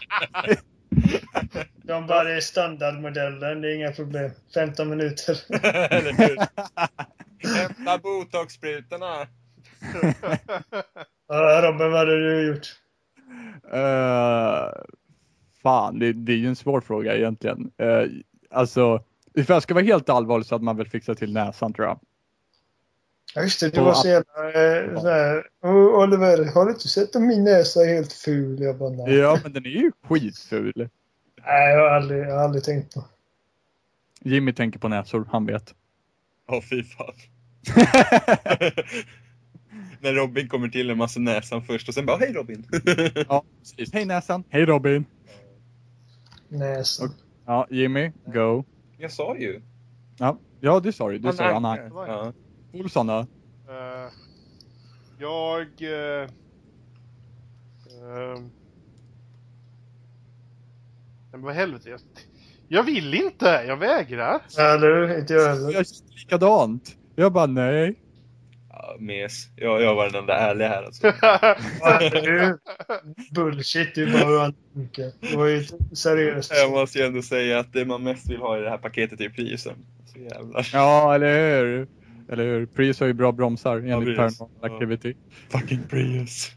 De bara, det är standardmodellen, det är inga problem. 15 minuter. Eller hur? Hämta botoxsprutorna! Ja, Robin, vad hade du gjort? Uh, fan, det, det är ju en svår fråga egentligen. Uh, alltså, ifall jag ska vara helt allvarlig så att man vill fixa till näsan tror jag. Ja, just det. Du var så jävla... Eh, så här, "Åh, Oliver, har du inte sett att min näsa är helt ful? Jag bara, nej. Ja, men den är ju skitful. Nej, jag har aldrig, jag har aldrig tänkt på. Jimmy tänker på näsor, han vet. Åh fy fan. När Robin kommer till en massa näsan först och sen bara hej Robin. ja, precis. Hej näsan. Hej Robin. Näsa. Och- Ja, Jimmy, go. Jag sa ju. Ja, ja det sa du. Du sa Han Anna. ankar. Ja. Olsson då? Eh, jag... Uh, men vad helvete. Jag, jag vill inte! Jag vägrar! Ja, du, inte jag Jag heller. känner likadant. Jag bara nej. Ja, mes. Jag, jag var den enda ärliga här alltså. Ja, du, bullshit, är bara han funkar. Det var ju seriöst. Jag måste ju ändå säga att det man mest vill ha i det här paketet är prisen. Så jävlar. Ja, eller hur? Eller hur? Prius har ju bra bromsar enligt Prius. Paranormal Ja. Activity. Fucking Prius.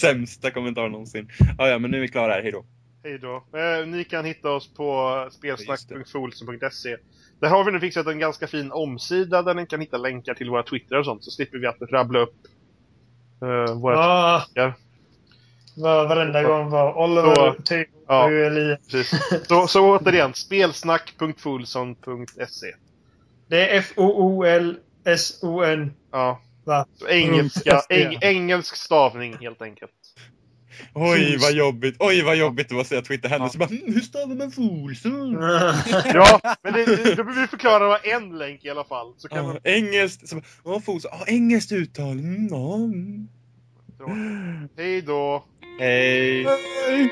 Sämsta kommentar någonsin. Ah, ja, men nu är vi klara här. Hejdå. Hej då. Eh, ni kan hitta oss på spelsnack.folsen.se. Där har vi nu fixat en ganska fin omsida där ni kan hitta länkar till våra Twitter och sånt. Så slipper vi att rabbla upp uh, våra tankar. var, varenda gång var Oliver, Theo, ja. Elias. Precis. Så, så återigen, spelsnack.folson.se. Det är F-O-O-L-S-O-N. Ja. Va? Engelska, Mm. eng, engelsk stavning helt enkelt. Oj, vad jobbigt. Oj, vad jobbigt det var att säga Twitter henne. Så bara, hm, hur stavar man Folsson? Ja, men det, det, då behöver vi förklara vad en länk i alla fall. Så kan Ja, man... engelskt. Så bara, Ja, Folsson. Ja, engelskt uttal. Mm, ja. mm. Hej då! Hej. Hej!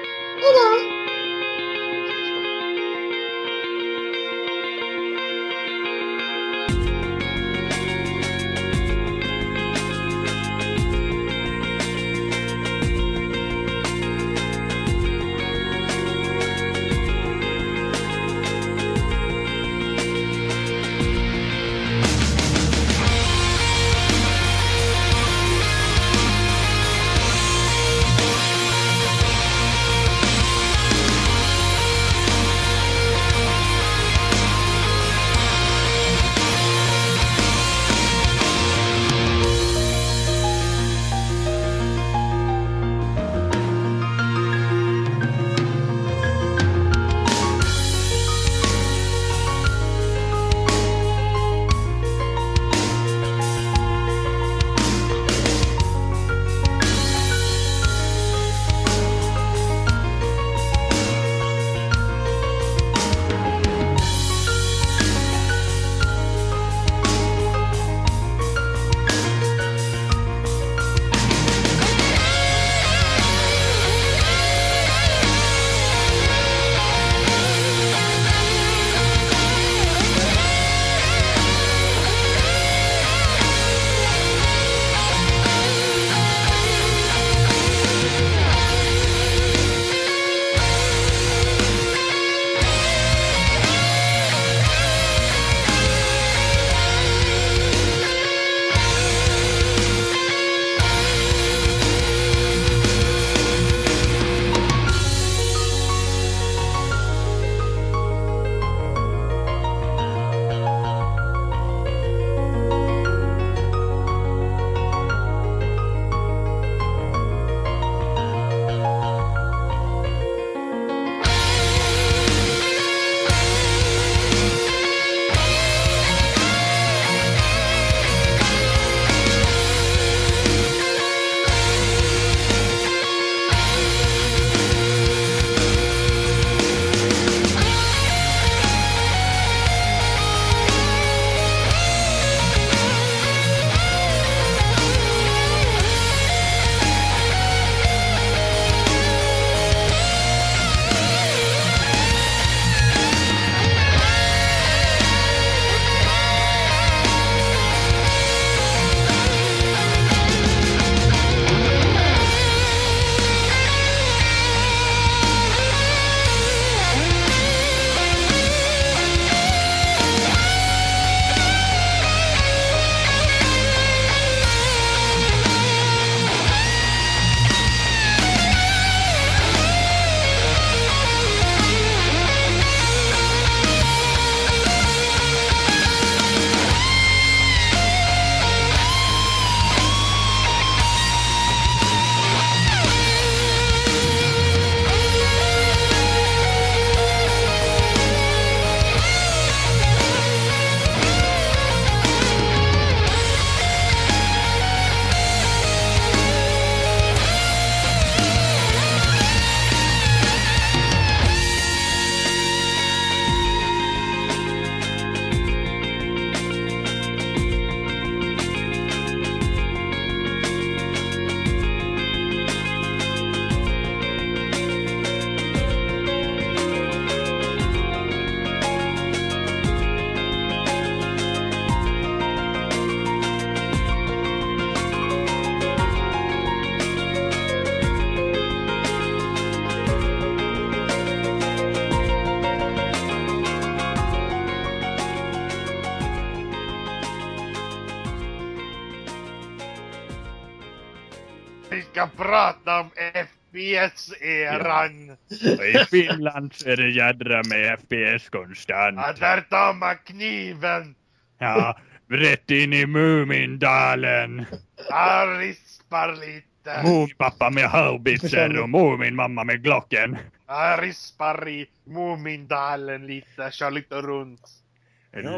FPS-eran! Och I Finland så är det jädra med FPS konstant. Ja, där tar man kniven! Ja, rätt in i Mumindalen. Jag rispar lite. Mumipappa med haubitser och Muminmamma med Glocken. Jag rispar i Mumindalen lite, kör lite runt.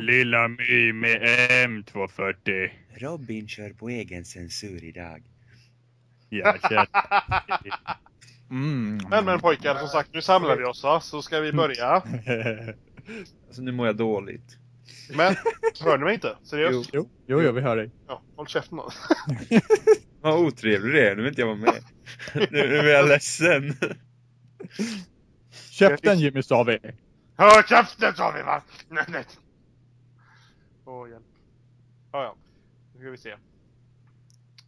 Lilla My med M240. Robin kör på egen censur idag. Jag känner... Mm. Men men pojkar, som sagt, nu samlar vi oss va? så ska vi börja. Alltså nu mår jag dåligt. Men, hör ni mig inte? Seriöst? jo, jo, jo, vi hör dig. Ja, håll käften då. Vad otrevlig du är, nu vill inte jag vara med. Nu, nu är jag ledsen. Käften Jimmy sa vi. Hör käften sa vi va? Nej, nej. Åh, hjälp. Ja, ja. Nu ska vi se.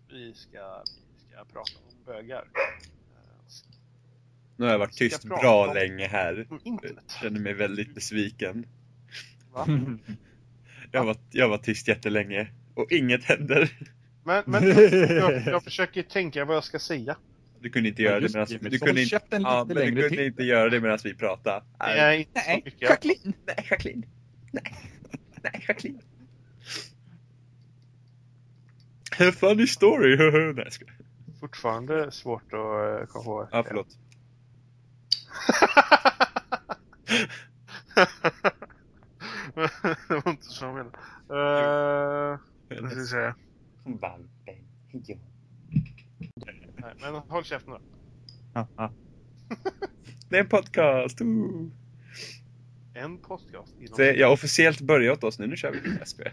Vi ska, vi ska prata om bögar. Eh, Nu har jag varit tyst Ska bra om- länge här. Internet. Känner mig väldigt besviken. Va? Jag var, jag var tyst jättelänge. Och inget händer. Men, men jag, jag, jag försöker tänka vad jag ska säga. Du kunde inte göra det medan du kunde inte, käften ja, lite men du längre kunde till. inte göra det medan vi pratade. Så mycket. Jacqueline! Nej, Jacqueline! Nej, nej, Jacqueline! A funny story! nej, jag skojar. Fortfarande svårt att uh, komma på. Ja, förlåt. Det var inte så jag menade. Uh, vad ska vi säga? Valpen. Ja. Nej, men håll käften då. Ja, ja. Det är en podcast! Ooh. En podcast inom... Så jag har officiellt börjat oss nu, nu kör vi. Jag skojar.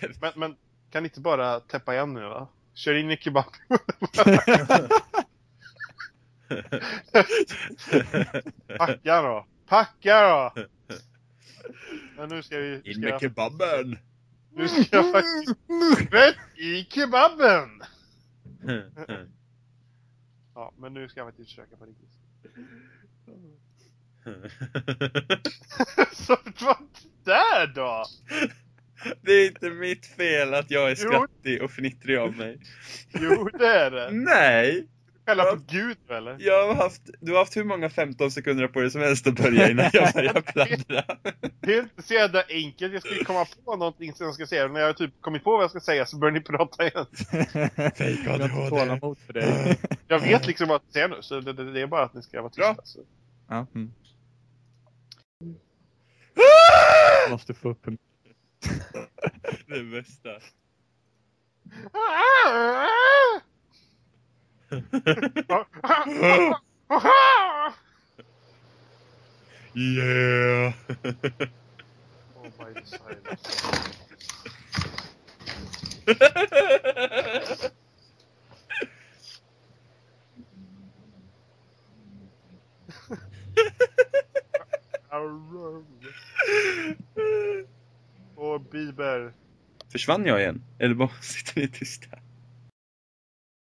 Men, men kan ni inte bara täppa igen nu va? Kör in i kebab. Packa då! Packa då! Men nu ska vi... In Ska med jag, kebaben! nu ska jag faktiskt... Rätt i kebaben! Ja, men nu ska jag faktiskt försöka på riktigt. Så vad där då? Det är inte mitt fel att jag är skrattig och fnittrig av mig. Jo, det är det. Nej! Skälla på Gud eller? Jag har haft, du har haft hur många 15 sekunder på dig som helst att börja innan jag börjar pladdra. Det är inte så jävla enkelt. Jag ska ju komma på någonting som jag ska säga. När jag har typ kommit på vad jag ska säga så börjar ni prata igen. Fake Jag har inte ADHD. tålamod för dig. Jag vet liksom vad jag säger nu, så det, det, det är bara att ni ska vara tysta. Så. Ja, mm. Måste få upp en... Det bästa. Yeah! Oh my silence. Och Bieber. Försvann jag igen? Eller bara sitter ni tysta?